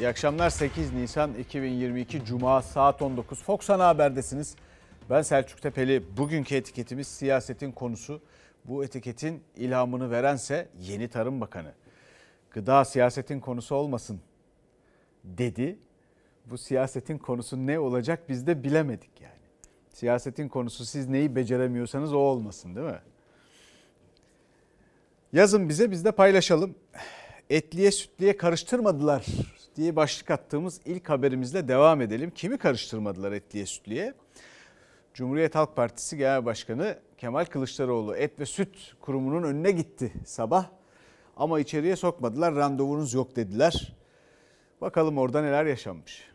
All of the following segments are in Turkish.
İyi akşamlar 8 Nisan 2022 Cuma saat 19 Fox Ana Haber'desiniz. Ben Selçuk Tepeli. Bugünkü etiketimiz siyasetin konusu. Bu etiketin ilhamını verense yeni Tarım Bakanı. Gıda siyasetin konusu olmasın dedi. Bu siyasetin konusu ne olacak biz de bilemedik yani. Siyasetin konusu siz neyi beceremiyorsanız o olmasın değil mi? Yazın bize biz de paylaşalım. Etliye sütliye karıştırmadılar diye başlık attığımız ilk haberimizle devam edelim. Kimi karıştırmadılar etliye sütliye? Cumhuriyet Halk Partisi Genel Başkanı Kemal Kılıçdaroğlu et ve süt kurumunun önüne gitti sabah. Ama içeriye sokmadılar randevunuz yok dediler. Bakalım orada neler yaşanmış.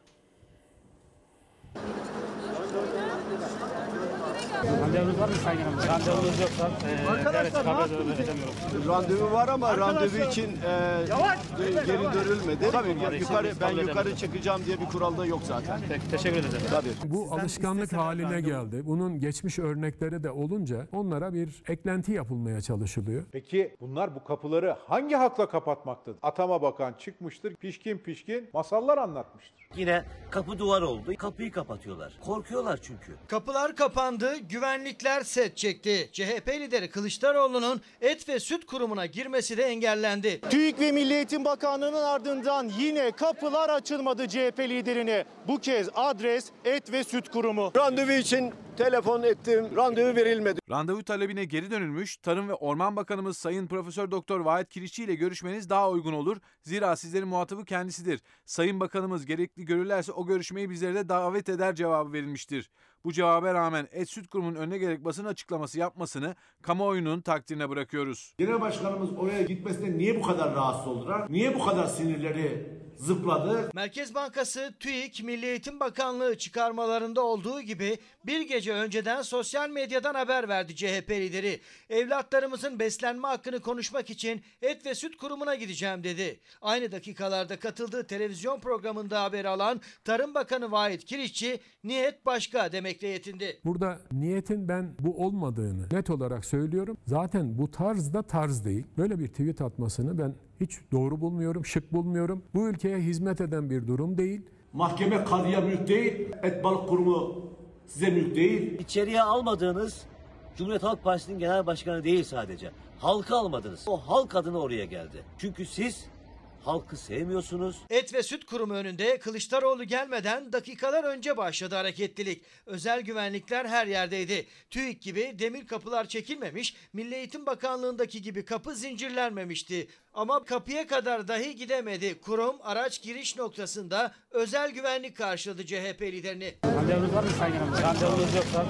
Randevunuz var mı Sayın Hanım? Randevunuz yoksa e, Arkadaşlar, devlet ne. Randevu var ama randevu için e, de- geri dönülmedi. Tabii Tabii, yukarı ben yukarı çıkacağım diye bir kural da yok zaten. Peki, teşekkür ederim. Tabii. Bu alışkanlık haline geldi. Bunun geçmiş örnekleri de olunca onlara bir eklenti yapılmaya çalışılıyor. Peki bunlar bu kapıları hangi hakla kapatmaktadır? Atama Bakan çıkmıştır, pişkin pişkin masallar anlatmıştır. Yine kapı duvar oldu. Kapıyı kapatıyorlar. Korkuyorlar çünkü. Kapılar kapandı, güvenlikler set çekti. CHP lideri Kılıçdaroğlu'nun et ve süt kurumuna girmesi de engellendi. TÜİK ve Milli Eğitim Bakanlığı'nın ardından yine kapılar açılmadı CHP liderine. Bu kez adres Et ve Süt Kurumu. Randevu için telefon ettim. Randevu verilmedi. Randevu talebine geri dönülmüş. Tarım ve Orman Bakanımız Sayın Profesör Doktor Vahit Kirişçi ile görüşmeniz daha uygun olur. Zira sizlerin muhatabı kendisidir. Sayın Bakanımız gerekli görürlerse o görüşmeyi bizlere de davet eder cevabı verilmiştir. Bu cevaba rağmen Et Süt Kurumu'nun önüne gerek basın açıklaması yapmasını kamuoyunun takdirine bırakıyoruz. Genel başkanımız oraya gitmesine niye bu kadar rahatsız oldular? Niye bu kadar sinirleri zıpladı? Merkez Bankası, TÜİK, Milli Eğitim Bakanlığı çıkarmalarında olduğu gibi bir gece önceden sosyal medyadan haber verdi CHP lideri. Evlatlarımızın beslenme hakkını konuşmak için Et ve Süt Kurumu'na gideceğim dedi. Aynı dakikalarda katıldığı televizyon programında haber alan Tarım Bakanı Vahit Kirişçi niyet başka demekle yetindi. Burada niyetin ben bu olmadığını net olarak söylüyorum. Zaten bu tarz da tarz değil. Böyle bir tweet atmasını ben hiç doğru bulmuyorum, şık bulmuyorum. Bu ülkeye hizmet eden bir durum değil. Mahkeme kadıya mülk değil, et balık kurumu size mülk değil. İçeriye almadığınız Cumhuriyet Halk Partisi'nin genel başkanı değil sadece. Halkı almadınız. O halk adına oraya geldi. Çünkü siz halkı sevmiyorsunuz. Et ve Süt Kurumu önünde Kılıçdaroğlu gelmeden dakikalar önce başladı hareketlilik. Özel güvenlikler her yerdeydi. TÜİK gibi demir kapılar çekilmemiş, Milli Eğitim Bakanlığı'ndaki gibi kapı zincirlenmemişti. Ama kapıya kadar dahi gidemedi. Kurum araç giriş noktasında özel güvenlik karşıladı CHP liderini. Randevunuz var mı Sayın Hanım? Randevunuz yoksa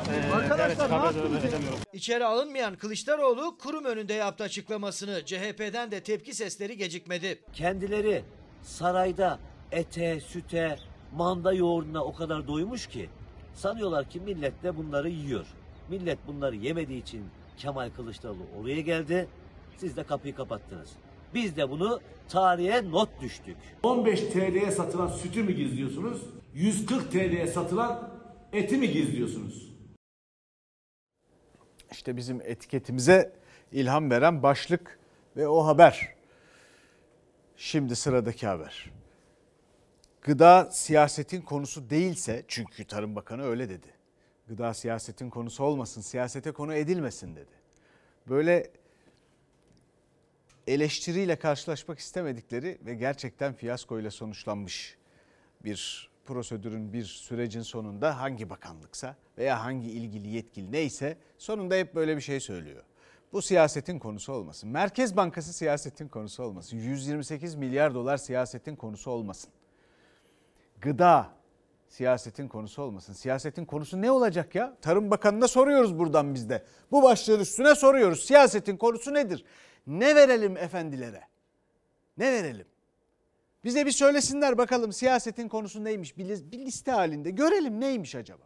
e, devlet kabul edemiyorum. İçeri alınmayan Kılıçdaroğlu kurum önünde yaptı açıklamasını. CHP'den de tepki sesleri gecikmedi. Kendileri sarayda ete, süte, manda yoğurduna o kadar doymuş ki sanıyorlar ki millet de bunları yiyor. Millet bunları yemediği için Kemal Kılıçdaroğlu oraya geldi. Siz de kapıyı kapattınız. Biz de bunu tarihe not düştük. 15 TL'ye satılan sütü mü gizliyorsunuz? 140 TL'ye satılan eti mi gizliyorsunuz? İşte bizim etiketimize ilham veren başlık ve o haber. Şimdi sıradaki haber. Gıda siyasetin konusu değilse çünkü Tarım Bakanı öyle dedi. Gıda siyasetin konusu olmasın, siyasete konu edilmesin dedi. Böyle eleştiriyle karşılaşmak istemedikleri ve gerçekten fiyaskoyla sonuçlanmış bir prosedürün bir sürecin sonunda hangi bakanlıksa veya hangi ilgili yetkili neyse sonunda hep böyle bir şey söylüyor. Bu siyasetin konusu olmasın. Merkez Bankası siyasetin konusu olmasın. 128 milyar dolar siyasetin konusu olmasın. Gıda siyasetin konusu olmasın. Siyasetin konusu ne olacak ya? Tarım Bakanı'na soruyoruz buradan biz de. Bu başlığın üstüne soruyoruz. Siyasetin konusu nedir? Ne verelim efendilere? Ne verelim? Bize bir söylesinler bakalım siyasetin konusu neymiş bir, liste halinde. Görelim neymiş acaba?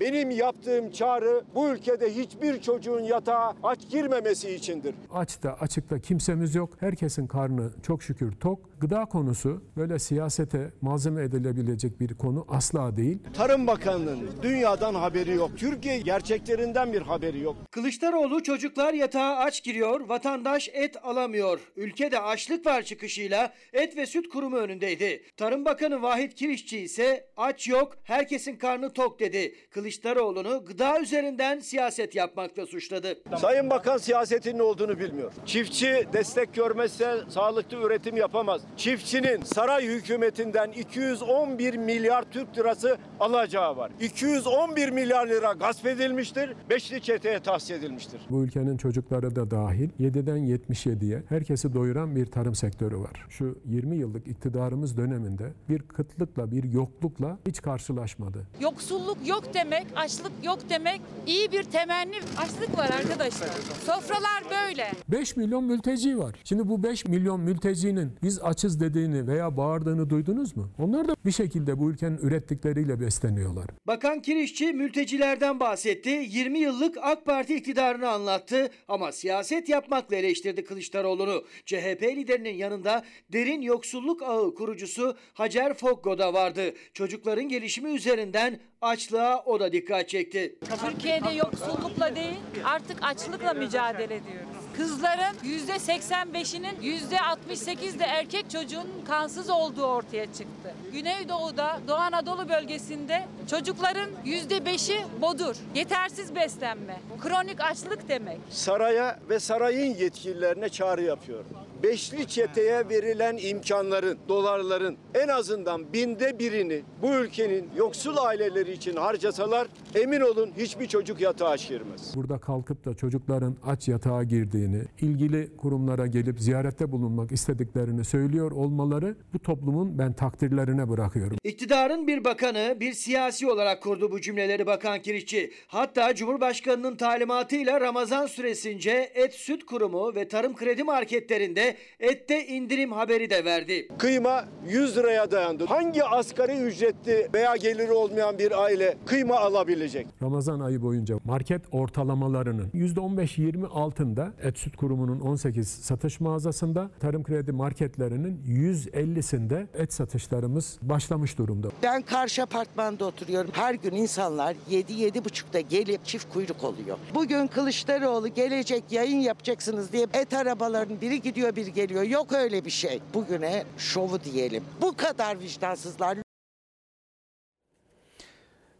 Benim yaptığım çağrı bu ülkede hiçbir çocuğun yatağa aç girmemesi içindir. Açta açıkta kimsemiz yok. Herkesin karnı çok şükür tok. Gıda konusu böyle siyasete malzeme edilebilecek bir konu asla değil. Tarım Bakanlığı'nın dünyadan haberi yok. Türkiye gerçeklerinden bir haberi yok. Kılıçdaroğlu çocuklar yatağa aç giriyor, vatandaş et alamıyor. Ülkede açlık var çıkışıyla et ve süt kurumu önündeydi. Tarım Bakanı Vahit Kirişçi ise aç yok, herkesin karnı tok dedi. Kılıçdaroğlu'nu gıda üzerinden siyaset yapmakla suçladı. Sayın Bakan siyasetin ne olduğunu bilmiyor. Çiftçi destek görmezse sağlıklı üretim yapamaz. Çiftçinin saray hükümetinden 211 milyar Türk lirası alacağı var. 211 milyar lira gasp edilmiştir. Beşli çeteye tahsis edilmiştir. Bu ülkenin çocukları da dahil 7'den 77'ye herkesi doyuran bir tarım sektörü var. Şu 20 yıllık iktidarımız döneminde bir kıtlıkla, bir yoklukla hiç karşılaşmadı. Yoksulluk yok demek, açlık yok demek iyi bir temenni. Açlık var arkadaşlar. Sofralar böyle. 5 milyon mülteci var. Şimdi bu 5 milyon mültecinin biz açız dediğini veya bağırdığını duydunuz mu? Onlar da bir şekilde bu ülkenin ürettikleriyle besleniyorlar. Bakan Kirişçi mültecilerden bahsetti. 20 yıllık AK Parti iktidarını anlattı ama siyaset yapmakla eleştirdi Kılıçdaroğlu'nu. CHP liderinin yanında derin yoksulluk ağı kurucusu Hacer Fokgo da vardı. Çocukların gelişimi üzerinden açlığa o da dikkat çekti. Türkiye'de yoksullukla değil artık açlıkla mücadele ediyoruz. Kızların %85'inin %68 de erkek çocuğun kansız olduğu ortaya çıktı. Güneydoğu'da, Doğu Anadolu bölgesinde çocukların %5'i bodur. Yetersiz beslenme. Kronik açlık demek. Saraya ve sarayın yetkililerine çağrı yapıyorum. Beşli çeteye verilen imkanların, dolarların en azından binde birini bu ülkenin yoksul aileleri için harcasalar emin olun hiçbir çocuk yatağa girmez. Burada kalkıp da çocukların aç yatağa girdiğini, ilgili kurumlara gelip ziyarette bulunmak istediklerini söylüyor olmaları bu toplumun ben takdirlerine bırakıyorum. İktidarın bir bakanı bir siyasi olarak kurdu bu cümleleri Bakan Kirişçi. Hatta Cumhurbaşkanı'nın talimatıyla Ramazan süresince Et Süt Kurumu ve Tarım Kredi Marketlerinde ette indirim haberi de verdi. Kıyma 100 liraya dayandı. Hangi asgari ücretli veya geliri olmayan bir aile kıyma alabilecek? Ramazan ayı boyunca market ortalamalarının %15-20 altında Et Süt Kurumu'nun 18 satış mağazasında, tarım kredi marketlerinin 150'sinde et satışlarımız başlamış durumda. Ben karşı apartmanda oturuyorum. Her gün insanlar 7-7.30'da gelip çift kuyruk oluyor. Bugün Kılıçdaroğlu gelecek yayın yapacaksınız diye et arabaların biri gidiyor biri geliyor. Yok öyle bir şey. Bugüne şovu diyelim. Bu kadar vicdansızlar.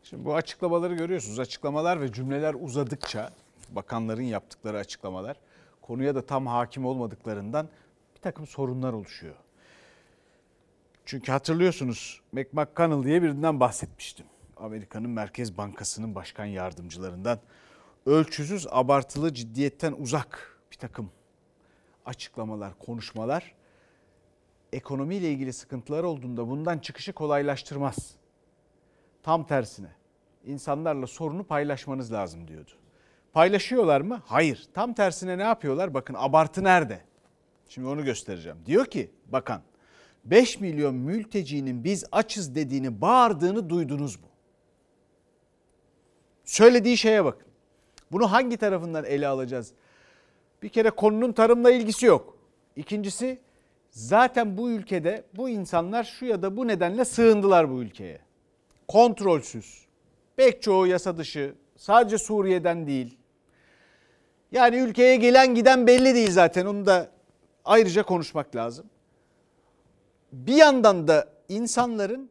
Şimdi bu açıklamaları görüyorsunuz. Açıklamalar ve cümleler uzadıkça bakanların yaptıkları açıklamalar konuya da tam hakim olmadıklarından bir takım sorunlar oluşuyor. Çünkü hatırlıyorsunuz McMcConnell diye birinden bahsetmiştim. Amerika'nın Merkez Bankası'nın başkan yardımcılarından ölçüsüz abartılı ciddiyetten uzak bir takım açıklamalar, konuşmalar ekonomiyle ilgili sıkıntılar olduğunda bundan çıkışı kolaylaştırmaz. Tam tersine insanlarla sorunu paylaşmanız lazım diyordu. Paylaşıyorlar mı? Hayır. Tam tersine ne yapıyorlar? Bakın abartı nerede? Şimdi onu göstereceğim. Diyor ki bakan 5 milyon mültecinin biz açız dediğini bağırdığını duydunuz mu? Söylediği şeye bakın. Bunu hangi tarafından ele alacağız? Bir kere konunun tarımla ilgisi yok. İkincisi zaten bu ülkede bu insanlar şu ya da bu nedenle sığındılar bu ülkeye. Kontrolsüz. Pek çoğu yasa dışı. Sadece Suriye'den değil. Yani ülkeye gelen giden belli değil zaten. Onu da ayrıca konuşmak lazım. Bir yandan da insanların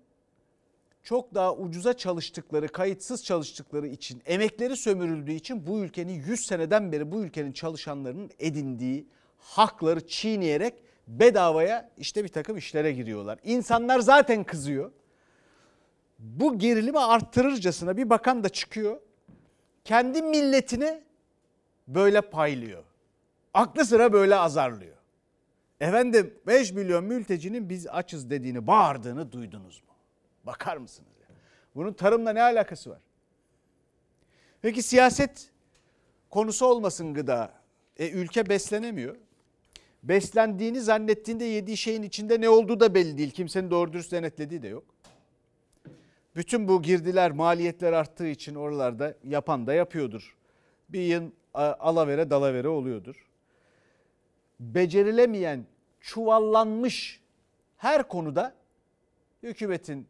çok daha ucuza çalıştıkları, kayıtsız çalıştıkları için, emekleri sömürüldüğü için bu ülkenin 100 seneden beri bu ülkenin çalışanlarının edindiği hakları çiğneyerek bedavaya işte bir takım işlere giriyorlar. İnsanlar zaten kızıyor. Bu gerilimi arttırırcasına bir bakan da çıkıyor. Kendi milletine böyle paylıyor. Aklı sıra böyle azarlıyor. Efendim 5 milyon mültecinin biz açız dediğini bağırdığını duydunuz mu? Bakar mısınız? Ya? Bunun tarımla ne alakası var? Peki siyaset konusu olmasın gıda. E, ülke beslenemiyor. Beslendiğini zannettiğinde yediği şeyin içinde ne olduğu da belli değil. Kimsenin doğru dürüst denetlediği de yok. Bütün bu girdiler maliyetler arttığı için oralarda yapan da yapıyordur. Bir yıl alavere dalavere oluyordur. Becerilemeyen, çuvallanmış her konuda hükümetin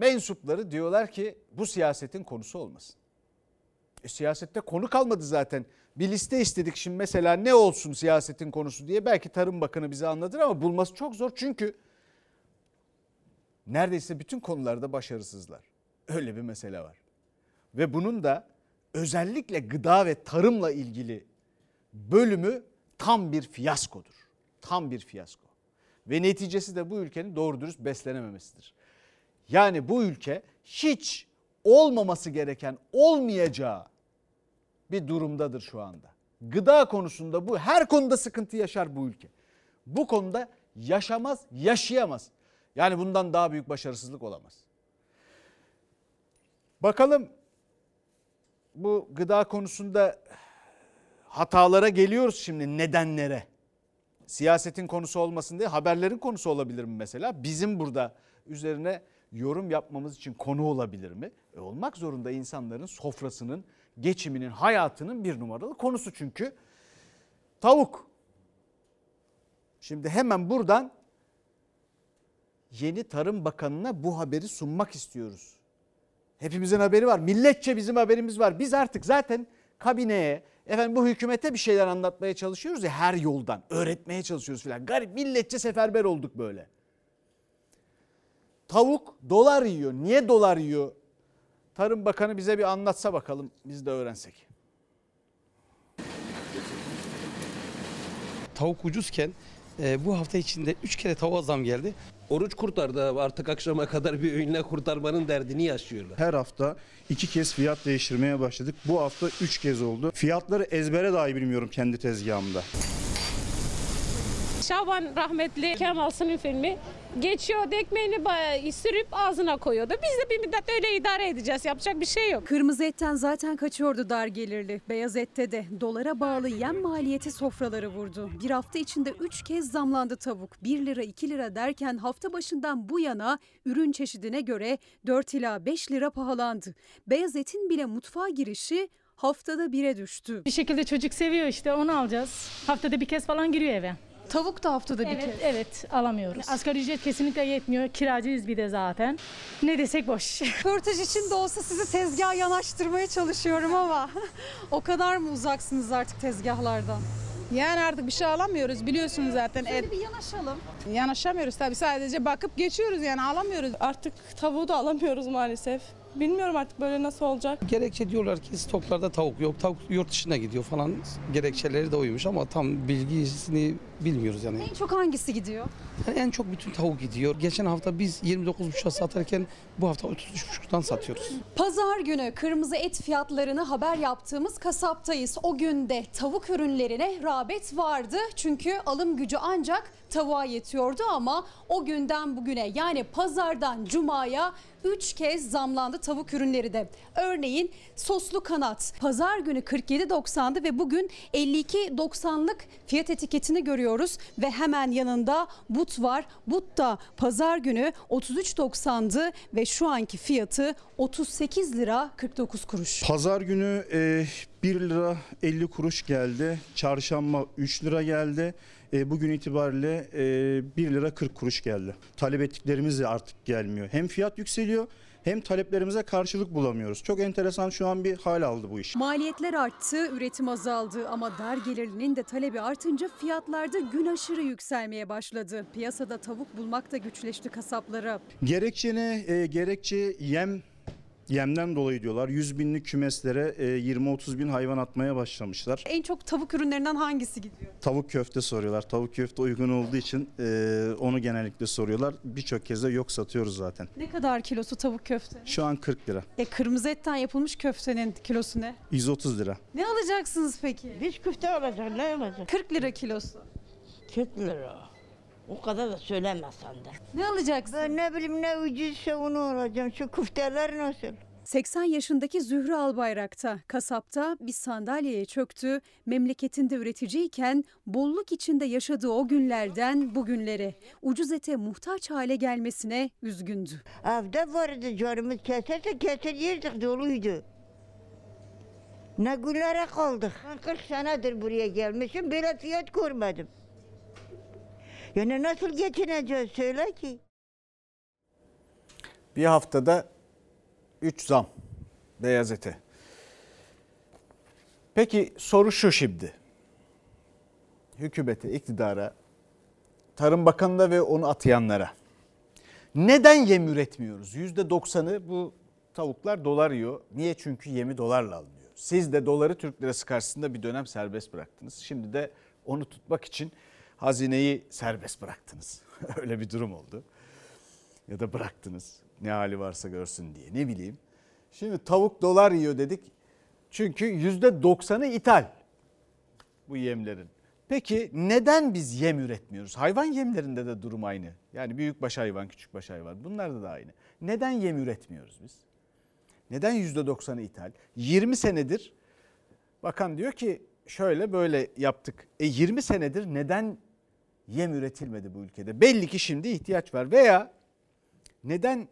mensupları diyorlar ki bu siyasetin konusu olmasın. E, siyasette konu kalmadı zaten. Bir liste istedik şimdi mesela ne olsun siyasetin konusu diye. Belki Tarım Bakanı bize anlatır ama bulması çok zor. Çünkü neredeyse bütün konularda başarısızlar. Öyle bir mesele var. Ve bunun da özellikle gıda ve tarımla ilgili bölümü tam bir fiyaskodur. Tam bir fiyasko. Ve neticesi de bu ülkenin doğru dürüst beslenememesidir. Yani bu ülke hiç olmaması gereken, olmayacağı bir durumdadır şu anda. Gıda konusunda bu her konuda sıkıntı yaşar bu ülke. Bu konuda yaşamaz, yaşayamaz. Yani bundan daha büyük başarısızlık olamaz. Bakalım bu gıda konusunda hatalara geliyoruz şimdi nedenlere. Siyasetin konusu olmasın diye haberlerin konusu olabilir mi mesela? Bizim burada üzerine yorum yapmamız için konu olabilir mi? E olmak zorunda insanların sofrasının, geçiminin, hayatının bir numaralı konusu çünkü. Tavuk. Şimdi hemen buradan yeni Tarım Bakanı'na bu haberi sunmak istiyoruz. Hepimizin haberi var. Milletçe bizim haberimiz var. Biz artık zaten kabineye, efendim bu hükümete bir şeyler anlatmaya çalışıyoruz ya her yoldan. Öğretmeye çalışıyoruz filan. Garip milletçe seferber olduk böyle. Tavuk dolar yiyor. Niye dolar yiyor? Tarım Bakanı bize bir anlatsa bakalım biz de öğrensek. Tavuk ucuzken e, bu hafta içinde 3 kere tavuğa zam geldi. Oruç kurtardı artık akşama kadar bir öğünle kurtarmanın derdini yaşıyorlar. Her hafta iki kez fiyat değiştirmeye başladık. Bu hafta üç kez oldu. Fiyatları ezbere dahi bilmiyorum kendi tezgahımda. Şaban rahmetli Kemal Sun'un filmi geçiyordu ekmeğini sürüp ağzına koyuyordu. Biz de bir müddet öyle idare edeceğiz. Yapacak bir şey yok. Kırmızı etten zaten kaçıyordu dar gelirli. Beyaz ette de dolara bağlı yem maliyeti sofraları vurdu. Bir hafta içinde 3 kez zamlandı tavuk. 1 lira 2 lira derken hafta başından bu yana ürün çeşidine göre 4 ila 5 lira pahalandı. Beyaz etin bile mutfağa girişi haftada 1'e düştü. Bir şekilde çocuk seviyor işte onu alacağız. Haftada bir kez falan giriyor eve. Tavuk da haftada bir evet, kez. Evet alamıyoruz. Asgari ücret kesinlikle yetmiyor. Kiracıyız bir de zaten. Ne desek boş. Röportaj için de olsa sizi tezgaha yanaştırmaya çalışıyorum ama o kadar mı uzaksınız artık tezgahlardan? Yani artık bir şey alamıyoruz biliyorsunuz zaten. Şöyle bir yanaşalım. Yanaşamıyoruz tabii sadece bakıp geçiyoruz yani alamıyoruz. Artık tavuğu da alamıyoruz maalesef. Bilmiyorum artık böyle nasıl olacak. Gerekçe diyorlar ki stoklarda tavuk yok. Tavuk yurt dışına gidiyor falan. Gerekçeleri de oymuş ama tam bilgisini bilmiyoruz yani. En çok hangisi gidiyor? Yani en çok bütün tavuk gidiyor. Geçen hafta biz 29,5'a satarken bu hafta 33,5'tan satıyoruz. Pazar günü kırmızı et fiyatlarını haber yaptığımız kasaptayız. O günde tavuk ürünlerine rağbet vardı. Çünkü alım gücü ancak tavuğa yetiyordu ama o günden bugüne yani pazardan cumaya 3 kez zamlandı tavuk ürünleri de. Örneğin soslu kanat pazar günü 47.90'dı ve bugün 52.90'lık fiyat etiketini görüyoruz ve hemen yanında but var. But da pazar günü 33.90'dı ve şu anki fiyatı 38 lira 49 kuruş. Pazar günü e, 1 lira 50 kuruş geldi. Çarşamba 3 lira geldi. E, bugün itibariyle e, 1 lira 40 kuruş geldi. Talep ettiklerimiz de artık gelmiyor. Hem fiyat yükseliyor hem taleplerimize karşılık bulamıyoruz. Çok enteresan şu an bir hal aldı bu iş. Maliyetler arttı, üretim azaldı ama dar gelirlinin de talebi artınca fiyatlarda gün aşırı yükselmeye başladı. Piyasada tavuk bulmak da güçleşti kasaplara. Gerekçe ne? E, gerekçe yem yemden dolayı diyorlar. 100 binlik kümeslere e, 20-30 bin hayvan atmaya başlamışlar. En çok tavuk ürünlerinden hangisi gidiyor? Tavuk köfte soruyorlar. Tavuk köfte uygun olduğu için e, onu genellikle soruyorlar. Birçok kez de yok satıyoruz zaten. Ne kadar kilosu tavuk köfte? Şu an 40 lira. E, kırmızı etten yapılmış köftenin kilosu ne? 130 lira. Ne alacaksınız peki? Biz köfte alacağız, ne alacağız? 40 lira kilosu. 40 lira. O kadar da söyleme sen de. Ne alacaksın? Ben ne bileyim ne ucuzsa onu alacağım. Şu köfteler nasıl? 80 yaşındaki Zührü Albayrak'ta kasapta bir sandalyeye çöktü. Memleketinde üreticiyken bolluk içinde yaşadığı o günlerden bugünlere ucuz ete muhtaç hale gelmesine üzgündü. Evde vardı canımız keserse keser yerdik doluydu. Ne günlere kaldık. Ben 40 senedir buraya gelmişim böyle fiyat görmedim. Yani nasıl geçineceğiz söyle ki. Bir haftada 3 zam beyaz ete. Peki soru şu şimdi. Hükümete, iktidara, Tarım Bakanı'na ve onu atayanlara. Neden yem üretmiyoruz? %90'ı bu tavuklar dolar yiyor. Niye? Çünkü yemi dolarla alınıyor. Siz de doları Türk lirası karşısında bir dönem serbest bıraktınız. Şimdi de onu tutmak için hazineyi serbest bıraktınız. Öyle bir durum oldu. Ya da bıraktınız. Ne hali varsa görsün diye. Ne bileyim. Şimdi tavuk dolar yiyor dedik. Çünkü %90'ı ithal bu yemlerin. Peki neden biz yem üretmiyoruz? Hayvan yemlerinde de durum aynı. Yani büyükbaş hayvan, küçükbaş hayvan bunlarda da aynı. Neden yem üretmiyoruz biz? Neden %90'ı ithal? 20 senedir bakan diyor ki şöyle böyle yaptık. E 20 senedir neden yem üretilmedi bu ülkede? Belli ki şimdi ihtiyaç var veya neden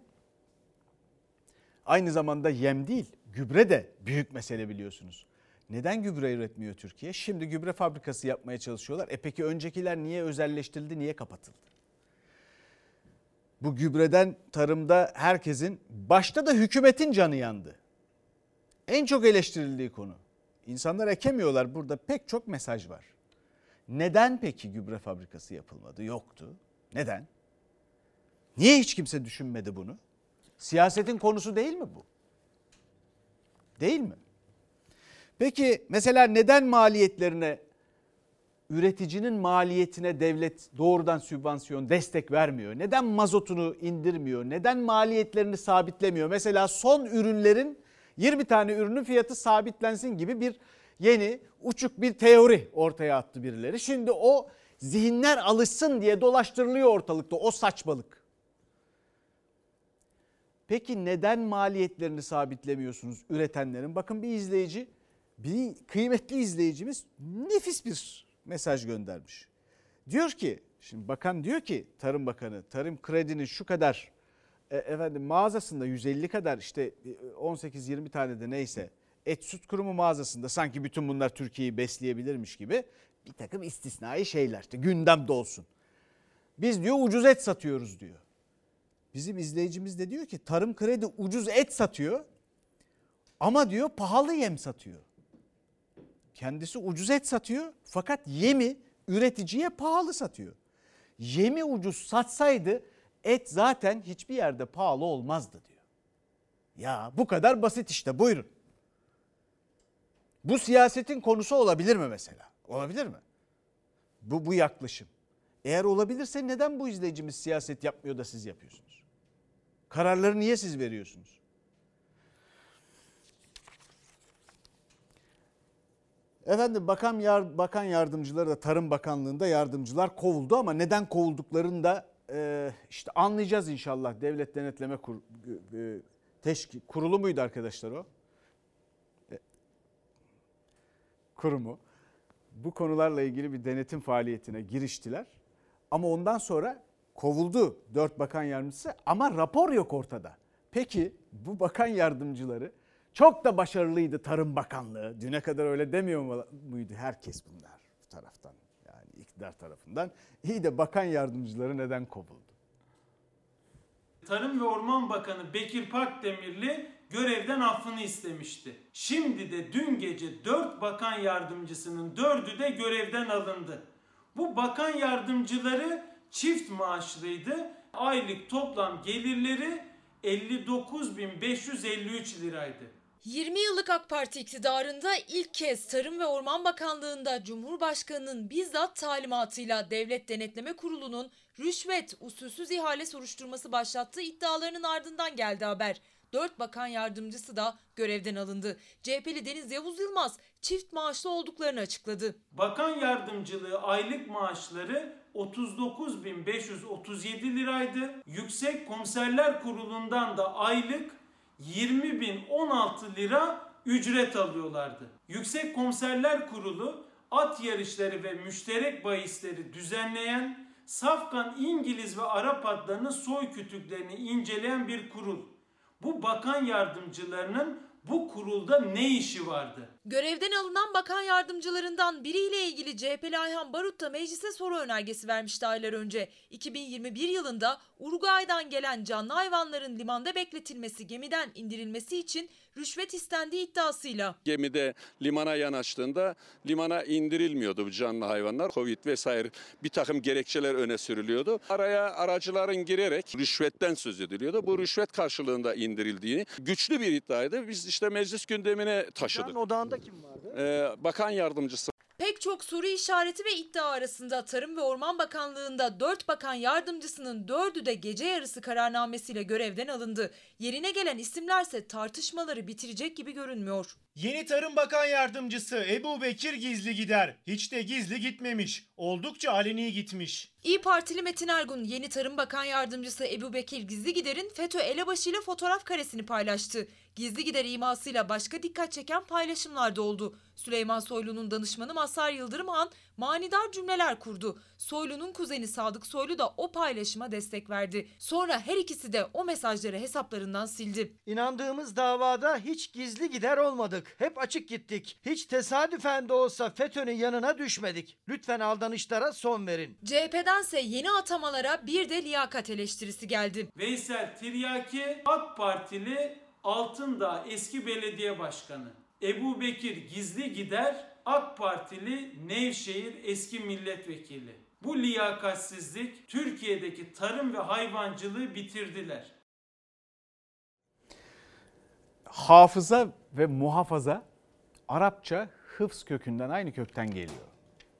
aynı zamanda yem değil gübre de büyük mesele biliyorsunuz. Neden gübre üretmiyor Türkiye? Şimdi gübre fabrikası yapmaya çalışıyorlar. E peki öncekiler niye özelleştirildi, niye kapatıldı? Bu gübreden tarımda herkesin, başta da hükümetin canı yandı. En çok eleştirildiği konu. İnsanlar ekemiyorlar. Burada pek çok mesaj var. Neden peki gübre fabrikası yapılmadı? Yoktu. Neden? Niye hiç kimse düşünmedi bunu? Siyasetin konusu değil mi bu? Değil mi? Peki mesela neden maliyetlerine üreticinin maliyetine devlet doğrudan sübvansiyon destek vermiyor? Neden mazotunu indirmiyor? Neden maliyetlerini sabitlemiyor? Mesela son ürünlerin 20 tane ürünün fiyatı sabitlensin gibi bir yeni uçuk bir teori ortaya attı birileri. Şimdi o zihinler alışsın diye dolaştırılıyor ortalıkta o saçmalık. Peki neden maliyetlerini sabitlemiyorsunuz üretenlerin? Bakın bir izleyici, bir kıymetli izleyicimiz nefis bir mesaj göndermiş. Diyor ki, şimdi bakan diyor ki Tarım Bakanı, tarım kredinin şu kadar e, efendim mağazasında 150 kadar işte 18-20 tane de neyse et süt kurumu mağazasında sanki bütün bunlar Türkiye'yi besleyebilirmiş gibi bir takım istisnai şeyler işte gündemde olsun. Biz diyor ucuz et satıyoruz diyor. Bizim izleyicimiz de diyor ki tarım kredi ucuz et satıyor ama diyor pahalı yem satıyor. Kendisi ucuz et satıyor fakat yemi üreticiye pahalı satıyor. Yemi ucuz satsaydı et zaten hiçbir yerde pahalı olmazdı diyor. Ya bu kadar basit işte buyurun. Bu siyasetin konusu olabilir mi mesela? Olabilir mi? Bu, bu yaklaşım. Eğer olabilirse neden bu izleyicimiz siyaset yapmıyor da siz yapıyorsunuz? Kararları niye siz veriyorsunuz? Efendim bakan yar, bakan yardımcıları da Tarım Bakanlığı'nda yardımcılar kovuldu ama neden kovulduklarını da e, işte anlayacağız inşallah. Devlet Denetleme Kur, e, teşki, Kurulu muydu arkadaşlar o? E, kurumu. Bu konularla ilgili bir denetim faaliyetine giriştiler. Ama ondan sonra kovuldu dört bakan yardımcısı ama rapor yok ortada. Peki bu bakan yardımcıları çok da başarılıydı Tarım Bakanlığı. Düne kadar öyle demiyor muydu herkes bunlar bu taraftan yani iktidar tarafından. İyi de bakan yardımcıları neden kovuldu? Tarım ve Orman Bakanı Bekir Pakdemirli görevden affını istemişti. Şimdi de dün gece 4 bakan yardımcısının 4'ü de görevden alındı. Bu bakan yardımcıları çift maaşlıydı. Aylık toplam gelirleri 59.553 liraydı. 20 yıllık AK Parti iktidarında ilk kez Tarım ve Orman Bakanlığı'nda Cumhurbaşkanı'nın bizzat talimatıyla Devlet Denetleme Kurulu'nun rüşvet, usulsüz ihale soruşturması başlattığı iddialarının ardından geldi haber. 4 bakan yardımcısı da görevden alındı. CHP'li Deniz Yavuz Yılmaz çift maaşlı olduklarını açıkladı. Bakan yardımcılığı aylık maaşları 39.537 liraydı. Yüksek Komiserler Kurulu'ndan da aylık 20 bin 16 lira ücret alıyorlardı. Yüksek Komiserler Kurulu at yarışları ve müşterek bahisleri düzenleyen Safkan İngiliz ve Arap adlarının soy kütüklerini inceleyen bir kurul. Bu bakan yardımcılarının bu kurulda ne işi vardı? Görevden alınan bakan yardımcılarından biriyle ilgili CHP'li Ayhan Barut da meclise soru önergesi vermişti aylar önce. 2021 yılında Uruguay'dan gelen canlı hayvanların limanda bekletilmesi, gemiden indirilmesi için rüşvet istendiği iddiasıyla. Gemide limana yanaştığında limana indirilmiyordu bu canlı hayvanlar. Covid vesaire bir takım gerekçeler öne sürülüyordu. Araya aracıların girerek rüşvetten söz ediliyordu. Bu rüşvet karşılığında indirildiği güçlü bir iddiaydı. Biz işte meclis gündemine taşıdık. odağında kim vardı? Ee, bakan yardımcısı Pek çok soru işareti ve iddia arasında Tarım ve Orman Bakanlığı'nda 4 bakan yardımcısının 4'ü de gece yarısı kararnamesiyle görevden alındı. Yerine gelen isimlerse tartışmaları bitirecek gibi görünmüyor. Yeni Tarım Bakan Yardımcısı Ebu Bekir gizli gider. Hiç de gizli gitmemiş. Oldukça aleni gitmiş. İyi Partili Metin Ergun yeni Tarım Bakan Yardımcısı Ebu Bekir Gizligider'in FETÖ elebaşı ile fotoğraf karesini paylaştı. Gizli Gider imasıyla başka dikkat çeken paylaşımlar da oldu. Süleyman Soylu'nun danışmanı Masar Yıldırım Han manidar cümleler kurdu. Soylu'nun kuzeni Sadık Soylu da o paylaşıma destek verdi. Sonra her ikisi de o mesajları hesaplarından sildi. İnandığımız davada hiç gizli gider olmadık. Hep açık gittik. Hiç tesadüfen de olsa FETÖ'nün yanına düşmedik. Lütfen aldanışlara son verin. CHP'dense yeni atamalara bir de liyakat eleştirisi geldi. Veysel Tiryaki AK Partili Altındağ eski belediye başkanı. Ebu Bekir Gizli Gider AK Partili Nevşehir eski milletvekili. Bu liyakatsizlik Türkiye'deki tarım ve hayvancılığı bitirdiler. Hafıza ve muhafaza Arapça hıfz kökünden aynı kökten geliyor.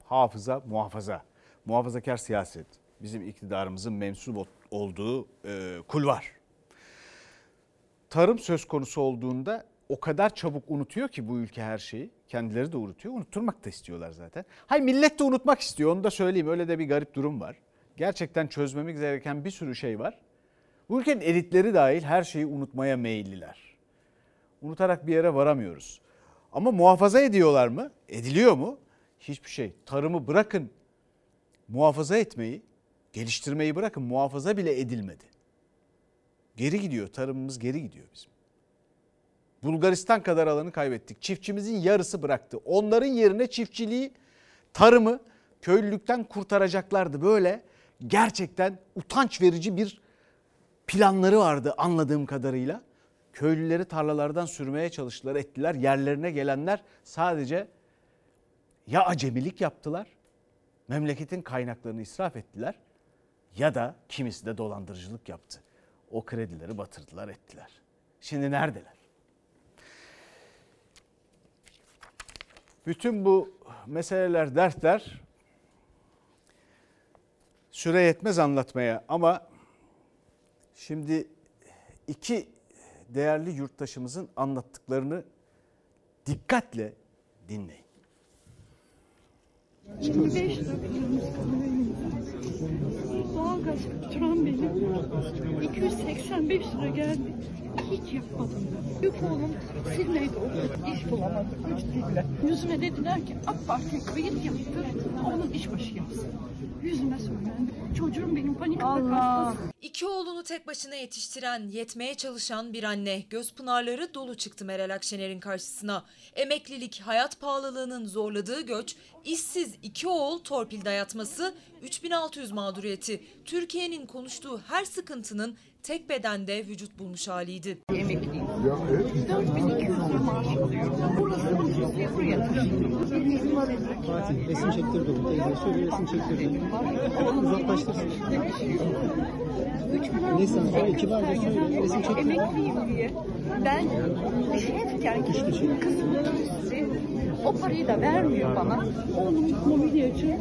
Hafıza, muhafaza. Muhafazakar siyaset. Bizim iktidarımızın mensup olduğu e, kulvar. Tarım söz konusu olduğunda o kadar çabuk unutuyor ki bu ülke her şeyi. Kendileri de unutuyor. Unutturmak da istiyorlar zaten. Hay millet de unutmak istiyor. Onu da söyleyeyim. Öyle de bir garip durum var. Gerçekten çözmemiz gereken bir sürü şey var. Bu ülkenin elitleri dahil her şeyi unutmaya meyilliler. Unutarak bir yere varamıyoruz. Ama muhafaza ediyorlar mı? Ediliyor mu? Hiçbir şey. Tarımı bırakın muhafaza etmeyi, geliştirmeyi bırakın muhafaza bile edilmedi. Geri gidiyor. Tarımımız geri gidiyor bizim. Bulgaristan kadar alanı kaybettik. Çiftçimizin yarısı bıraktı. Onların yerine çiftçiliği, tarımı köylülükten kurtaracaklardı. Böyle gerçekten utanç verici bir planları vardı anladığım kadarıyla. Köylüleri tarlalardan sürmeye çalıştılar, ettiler. Yerlerine gelenler sadece ya acemilik yaptılar, memleketin kaynaklarını israf ettiler ya da kimisi de dolandırıcılık yaptı. O kredileri batırdılar, ettiler. Şimdi neredeler? Bütün bu meseleler dertler süre yetmez anlatmaya ama şimdi iki değerli yurttaşımızın anlattıklarını dikkatle dinleyin. 25 lira Doğalgaz faturam benim 285 lira geldi. Hiç yapmadım. Büyük oğlum Sidney'de okudu. iş bulamadı. Dediler. Yüzüme dediler ki AK Parti'ye kayıt yaptır. Oğlum işbaşı yapsın. Yüzüme söylendi. Çocuğum benim panik hastası. İki oğlunu tek başına yetiştiren, yetmeye çalışan bir anne. Göz pınarları dolu çıktı Meral Akşener'in karşısına. Emeklilik, hayat pahalılığının zorladığı göç, işsiz iki oğul torpil dayatması, 3600 mağduriyeti. Türkiye'nin konuştuğu her sıkıntının tek bedende vücut bulmuş haliydi. Emekliyim. 4200 lira maaş alıyorum. Burası ucuz diye buraya taşındım. Benim evim var evime kira veriyorum. Resim çektirdim. Teyze söyle resim çektirdim. Uzaklaştırsın. Neyse söyle kibarca söyle resim çektirdim. Emekliyim diye. Ben şefken kısımlarım size O parayı da vermiyor bana. Oğlum mobilyacı,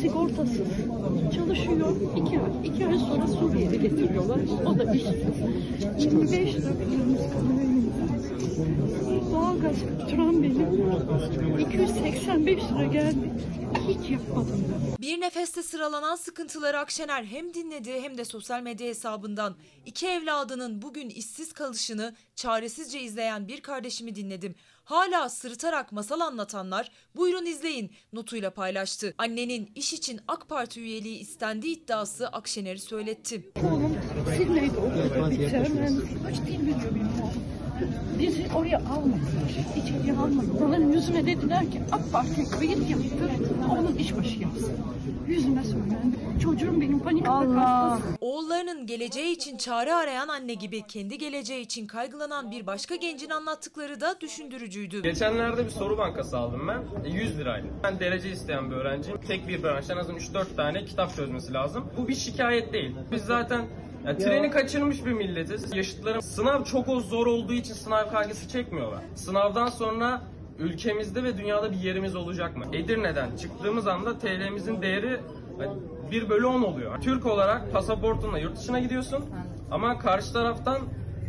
sigortasız çalışıyor. İki ay, iki ay sonra Suriye'de getiriyorlar. O da işsiz. 25 lira. Doğalgaz faturam benim 285 lira geldi. Hiç yapmadım ben. Bir nefeste sıralanan sıkıntıları Akşener hem dinledi hem de sosyal medya hesabından iki evladının bugün işsiz kalışını çaresizce izleyen bir kardeşimi dinledim. Hala sırıtarak masal anlatanlar buyurun izleyin notuyla paylaştı. Annenin iş için AK Parti üyeliği istendiği iddiası Akşener'i söyletti. Oğlum Sydney'de okudu bitirmen. Kaç dil biliyor benim oğlum. Bizi oraya almadılar. İçeriye almadılar. Onların yüzüme dediler ki AK Parti'ye kayıt yaptır. Oğlum işbaşı yapsın. Yüzüme söylendi. Çocuğum benim panik atak hastası. Oğullarının geleceği için çare arayan anne gibi kendi geleceği için kaygılanan bir başka gencin anlattıkları da düşündürücüydü. Geçenlerde bir soru bankası aldım ben. E, 100 liraydı. Ben derece isteyen bir öğrenciyim. Tek bir branştan azından 3-4 tane kitap çözmesi lazım. Bu bir şikayet değil. Biz zaten ya, treni kaçırmış bir milletiz. Yaşıtlarım sınav çok o zor olduğu için sınav kaygısı çekmiyorlar. Sınavdan sonra ülkemizde ve dünyada bir yerimiz olacak mı? Edirne'den çıktığımız anda TL'mizin değeri 1 bölü 10 oluyor. Türk olarak pasaportunla yurt dışına gidiyorsun ama karşı taraftan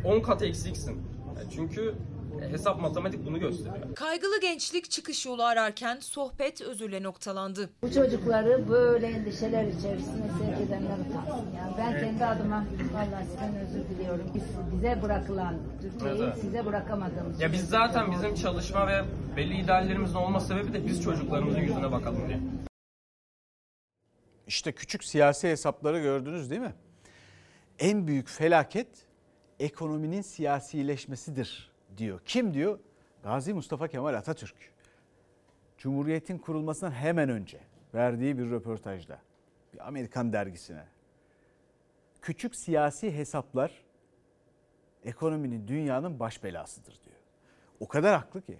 10 kat eksiksin. Yani çünkü hesap matematik bunu gösteriyor. Kaygılı gençlik çıkış yolu ararken sohbet özürle noktalandı. Bu çocukları böyle endişeler içerisine sevk edenler utansın. Yani ben kendi adıma vallahi sizden özür diliyorum. Biz, bize bırakılan Türkiye'yi Evet. size bırakamadığımız Ya biz zaten bizim çalışma ve belli ideallerimizin olma sebebi de biz çocuklarımızın yüzüne bakalım diye. İşte küçük siyasi hesapları gördünüz değil mi? En büyük felaket ekonominin siyasileşmesidir diyor. Kim diyor? Gazi Mustafa Kemal Atatürk. Cumhuriyetin kurulmasından hemen önce verdiği bir röportajda bir Amerikan dergisine. Küçük siyasi hesaplar ekonominin dünyanın baş belasıdır diyor. O kadar haklı ki.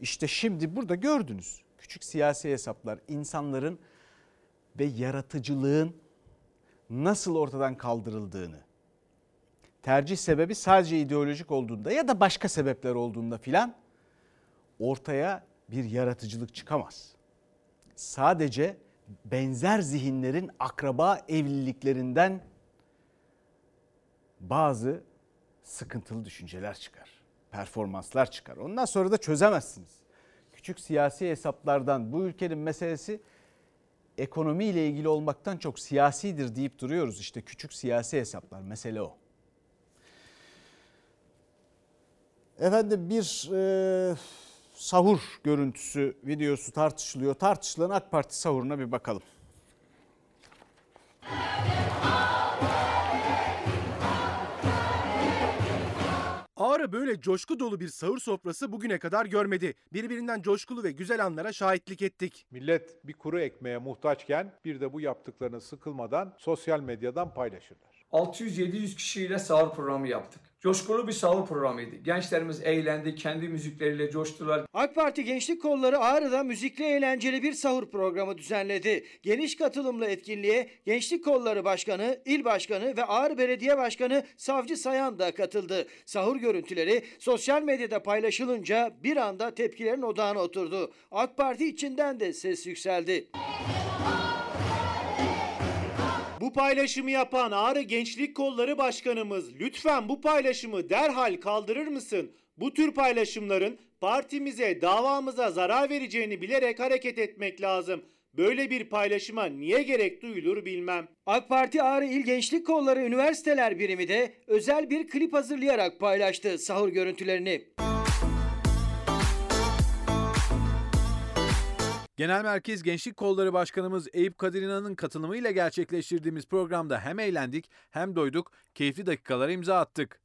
İşte şimdi burada gördünüz. Küçük siyasi hesaplar insanların ve yaratıcılığın nasıl ortadan kaldırıldığını, tercih sebebi sadece ideolojik olduğunda ya da başka sebepler olduğunda filan ortaya bir yaratıcılık çıkamaz. Sadece benzer zihinlerin akraba evliliklerinden bazı sıkıntılı düşünceler çıkar. Performanslar çıkar. Ondan sonra da çözemezsiniz. Küçük siyasi hesaplardan bu ülkenin meselesi ekonomiyle ilgili olmaktan çok siyasidir deyip duruyoruz. İşte küçük siyasi hesaplar mesele o. Efendim bir e, sahur görüntüsü videosu tartışılıyor. Tartışılan AK Parti sahuruna bir bakalım. Ağrı böyle coşku dolu bir sahur sofrası bugüne kadar görmedi. Birbirinden coşkulu ve güzel anlara şahitlik ettik. Millet bir kuru ekmeğe muhtaçken bir de bu yaptıklarını sıkılmadan sosyal medyadan paylaşırlar. 600-700 kişiyle sahur programı yaptık. Coşkulu bir sahur programıydı. Gençlerimiz eğlendi, kendi müzikleriyle coştular. AK Parti Gençlik Kolları Ağrı'da müzikli eğlenceli bir sahur programı düzenledi. Geniş katılımlı etkinliğe Gençlik Kolları Başkanı, İl Başkanı ve Ağrı Belediye Başkanı Savcı Sayan da katıldı. Sahur görüntüleri sosyal medyada paylaşılınca bir anda tepkilerin odağına oturdu. AK Parti içinden de ses yükseldi. Bu paylaşımı yapan Ağrı Gençlik Kolları Başkanımız lütfen bu paylaşımı derhal kaldırır mısın? Bu tür paylaşımların partimize, davamıza zarar vereceğini bilerek hareket etmek lazım. Böyle bir paylaşıma niye gerek duyulur bilmem. AK Parti Ağrı İl Gençlik Kolları Üniversiteler Birimi de özel bir klip hazırlayarak paylaştı sahur görüntülerini. Genel Merkez Gençlik Kolları Başkanımız Eyüp Kadir İnan'ın katılımıyla gerçekleştirdiğimiz programda hem eğlendik hem doyduk, keyifli dakikalara imza attık.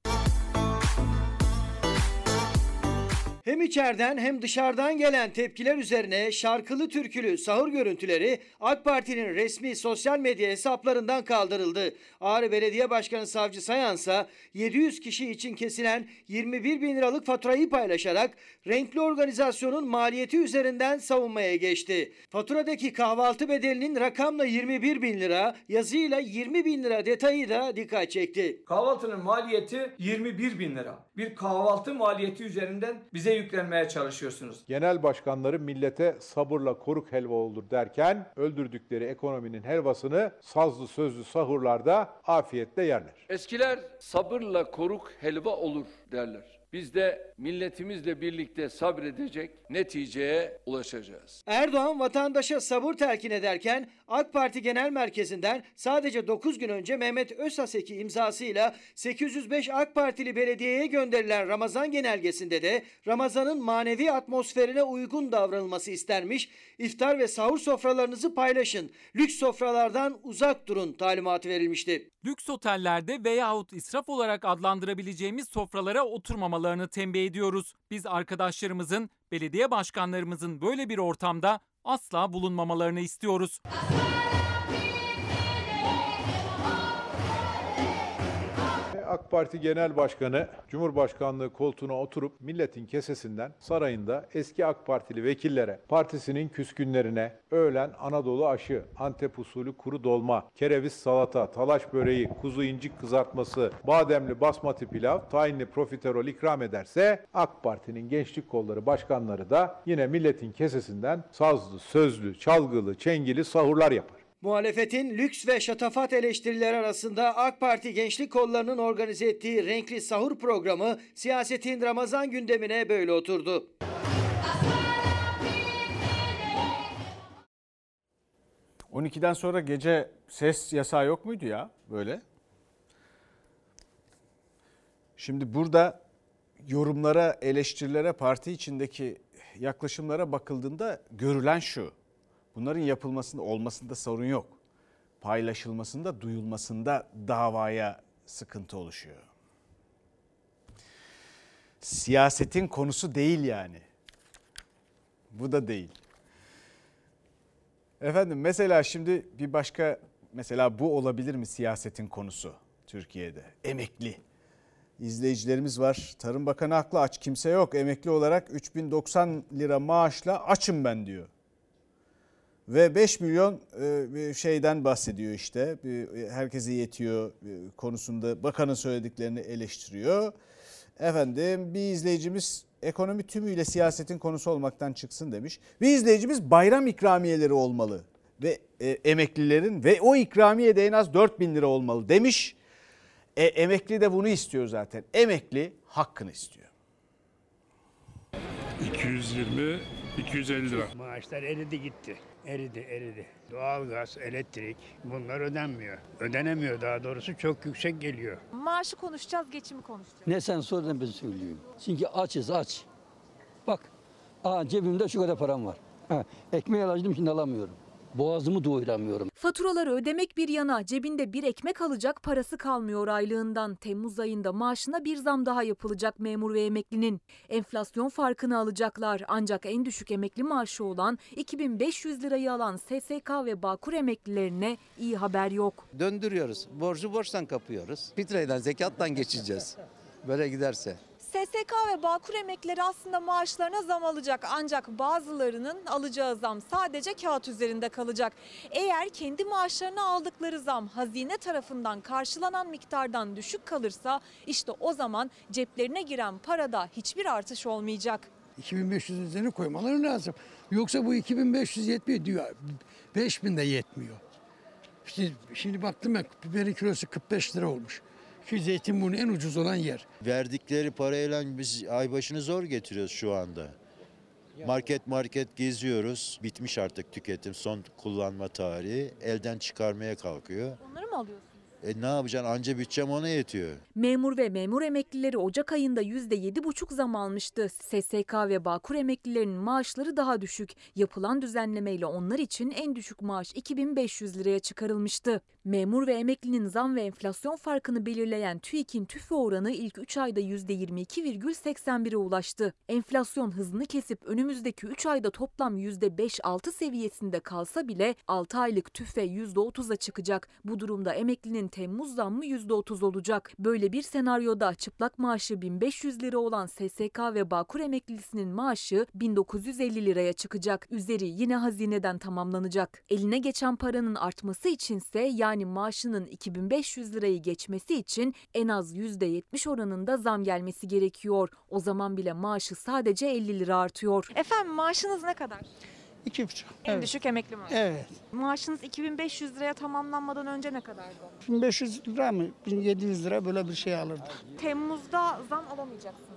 Hem içeriden hem dışarıdan gelen tepkiler üzerine şarkılı türkülü sahur görüntüleri AK Parti'nin resmi sosyal medya hesaplarından kaldırıldı. Ağrı Belediye Başkanı Savcı Sayansa 700 kişi için kesilen 21 bin liralık faturayı paylaşarak renkli organizasyonun maliyeti üzerinden savunmaya geçti. Faturadaki kahvaltı bedelinin rakamla 21 bin lira, yazıyla 20 bin lira detayı da dikkat çekti. Kahvaltının maliyeti 21 bin lira. Bir kahvaltı maliyeti üzerinden bize yüklenmeye çalışıyorsunuz? Genel başkanları millete sabırla koruk helva olur derken öldürdükleri ekonominin helvasını sazlı sözlü sahurlarda afiyetle yerler. Eskiler sabırla koruk helva olur derler. Biz de milletimizle birlikte sabredecek, neticeye ulaşacağız. Erdoğan vatandaşa sabır telkin ederken AK Parti Genel Merkezi'nden sadece 9 gün önce Mehmet Özhaseki imzasıyla 805 AK Partili belediyeye gönderilen Ramazan genelgesinde de Ramazan'ın manevi atmosferine uygun davranılması istenmiş. İftar ve sahur sofralarınızı paylaşın. Lüks sofralardan uzak durun talimatı verilmişti. Lüks otellerde veyahut israf olarak adlandırabileceğimiz sofralara oturmamalarını tembih ediyoruz. Biz arkadaşlarımızın, belediye başkanlarımızın böyle bir ortamda asla bulunmamalarını istiyoruz. AK Parti Genel Başkanı Cumhurbaşkanlığı koltuğuna oturup milletin kesesinden sarayında eski AK Partili vekillere, partisinin küskünlerine öğlen Anadolu aşı, Antep usulü kuru dolma, kereviz salata, talaş böreği, kuzu incik kızartması, bademli basmati pilav, tayinli profiterol ikram ederse AK Parti'nin gençlik kolları başkanları da yine milletin kesesinden sazlı, sözlü, çalgılı, çengili sahurlar yapar. Muhalefetin lüks ve şatafat eleştirileri arasında AK Parti Gençlik Kolları'nın organize ettiği renkli sahur programı siyasetin Ramazan gündemine böyle oturdu. ...12'den sonra gece ses yasağı yok muydu ya böyle? Şimdi burada yorumlara, eleştirilere, parti içindeki yaklaşımlara bakıldığında görülen şu. Bunların yapılmasında olmasında sorun yok. Paylaşılmasında, duyulmasında davaya sıkıntı oluşuyor. Siyasetin konusu değil yani. Bu da değil. Efendim mesela şimdi bir başka mesela bu olabilir mi siyasetin konusu Türkiye'de? Emekli. İzleyicilerimiz var. Tarım Bakanı haklı aç kimse yok. Emekli olarak 3090 lira maaşla açım ben diyor ve 5 milyon şeyden bahsediyor işte herkese yetiyor konusunda bakanın söylediklerini eleştiriyor. Efendim bir izleyicimiz ekonomi tümüyle siyasetin konusu olmaktan çıksın demiş. Bir izleyicimiz bayram ikramiyeleri olmalı ve e, emeklilerin ve o ikramiye de en az 4 bin lira olmalı demiş. E, emekli de bunu istiyor zaten. Emekli hakkını istiyor. 220 250 lira. Maaşlar eridi gitti. Eridi, eridi. Doğalgaz, elektrik bunlar ödenmiyor. Ödenemiyor daha doğrusu çok yüksek geliyor. Maaşı konuşacağız, geçimi konuşacağız. Ne sen sor ben söyleyeyim. Çünkü açız aç. Bak aa, cebimde şu kadar param var. Ha, ekmeği alacaktım şimdi alamıyorum. Boğazımı doyuramıyorum. Faturaları ödemek bir yana cebinde bir ekmek alacak parası kalmıyor aylığından. Temmuz ayında maaşına bir zam daha yapılacak memur ve emeklinin. Enflasyon farkını alacaklar ancak en düşük emekli maaşı olan 2500 lirayı alan SSK ve Bağkur emeklilerine iyi haber yok. Döndürüyoruz. Borcu borçtan kapıyoruz. Fitreden, zekattan geçeceğiz. Böyle giderse. SSK ve Bağkur emeklileri aslında maaşlarına zam alacak ancak bazılarının alacağı zam sadece kağıt üzerinde kalacak. Eğer kendi maaşlarına aldıkları zam hazine tarafından karşılanan miktardan düşük kalırsa işte o zaman ceplerine giren parada hiçbir artış olmayacak. 2500 üzerine koymaları lazım. Yoksa bu 2500 yetmiyor diyor. 5000 de yetmiyor. İşte şimdi baktım ben biberin kilosu 45 lira olmuş. Ki Zeytinburnu en ucuz olan yer. Verdikleri parayla biz ay başını zor getiriyoruz şu anda. Market market geziyoruz. Bitmiş artık tüketim. Son kullanma tarihi. Elden çıkarmaya kalkıyor. Onları mı alıyorsunuz? E ne yapacaksın? Anca bütçem ona yetiyor. Memur ve memur emeklileri Ocak ayında %7,5 zam almıştı. SSK ve Bağkur emeklilerinin maaşları daha düşük. Yapılan düzenlemeyle onlar için en düşük maaş 2500 liraya çıkarılmıştı. Memur ve emeklinin zam ve enflasyon farkını belirleyen TÜİK'in tüfe oranı ilk 3 ayda %22,81'e ulaştı. Enflasyon hızını kesip önümüzdeki 3 ayda toplam %5-6 seviyesinde kalsa bile 6 aylık tüfe %30'a çıkacak. Bu durumda emeklinin emeklinin Temmuz zammı %30 olacak. Böyle bir senaryoda çıplak maaşı 1500 lira olan SSK ve Bağkur emeklilisinin maaşı 1950 liraya çıkacak. Üzeri yine hazineden tamamlanacak. Eline geçen paranın artması içinse yani maaşının 2500 lirayı geçmesi için en az %70 oranında zam gelmesi gerekiyor. O zaman bile maaşı sadece 50 lira artıyor. Efendim maaşınız ne kadar? İki buçuk. En evet. düşük emekli maaşı. Evet. Maaşınız 2500 liraya tamamlanmadan önce ne kadardı? 1500 lira mı? 1700 lira böyle bir şey alırdık. Temmuz'da zam alamayacaksınız.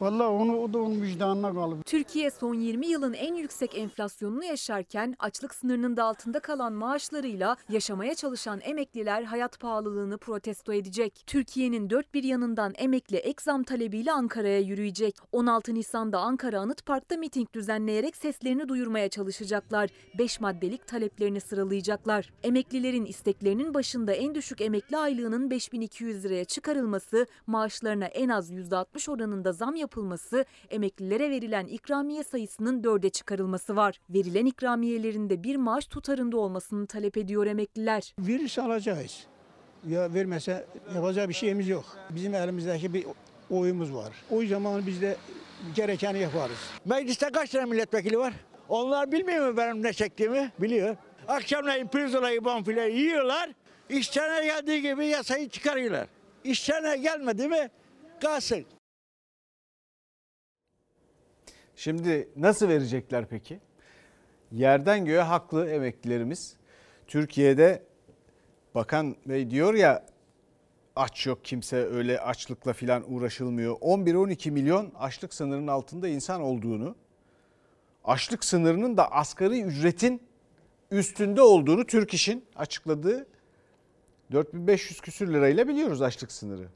Vallahi onu o da onun vicdanına kalır. Türkiye son 20 yılın en yüksek enflasyonunu yaşarken açlık sınırının da altında kalan maaşlarıyla yaşamaya çalışan emekliler hayat pahalılığını protesto edecek. Türkiye'nin dört bir yanından emekli ek zam talebiyle Ankara'ya yürüyecek. 16 Nisan'da Ankara Anıt Park'ta miting düzenleyerek seslerini duyurmaya çalışacaklar. 5 maddelik taleplerini sıralayacaklar. Emeklilerin isteklerinin başında en düşük emekli aylığının 5200 liraya çıkarılması, maaşlarına en az %60 oranında zam yapılması, emeklilere verilen ikramiye sayısının dörde çıkarılması var. Verilen ikramiyelerinde bir maaş tutarında olmasını talep ediyor emekliler. Verirse alacağız. Ya vermese yapacağı bir şeyimiz yok. Bizim elimizdeki bir oyumuz var. O zaman biz de gerekeni yaparız. Mecliste kaç tane milletvekili var? Onlar bilmiyor mu benim ne çektiğimi? Biliyor. Akşamleyin pirzolayı bonfile yiyorlar. İşlerine geldiği gibi yasayı çıkarıyorlar. İşlerine gelmedi mi kalsın. Şimdi nasıl verecekler peki? Yerden göğe haklı emeklilerimiz. Türkiye'de Bakan Bey diyor ya aç yok kimse öyle açlıkla filan uğraşılmıyor. 11-12 milyon açlık sınırının altında insan olduğunu, açlık sınırının da asgari ücretin üstünde olduğunu Türk İş'in açıkladığı 4500 küsür lirayla biliyoruz açlık sınırı.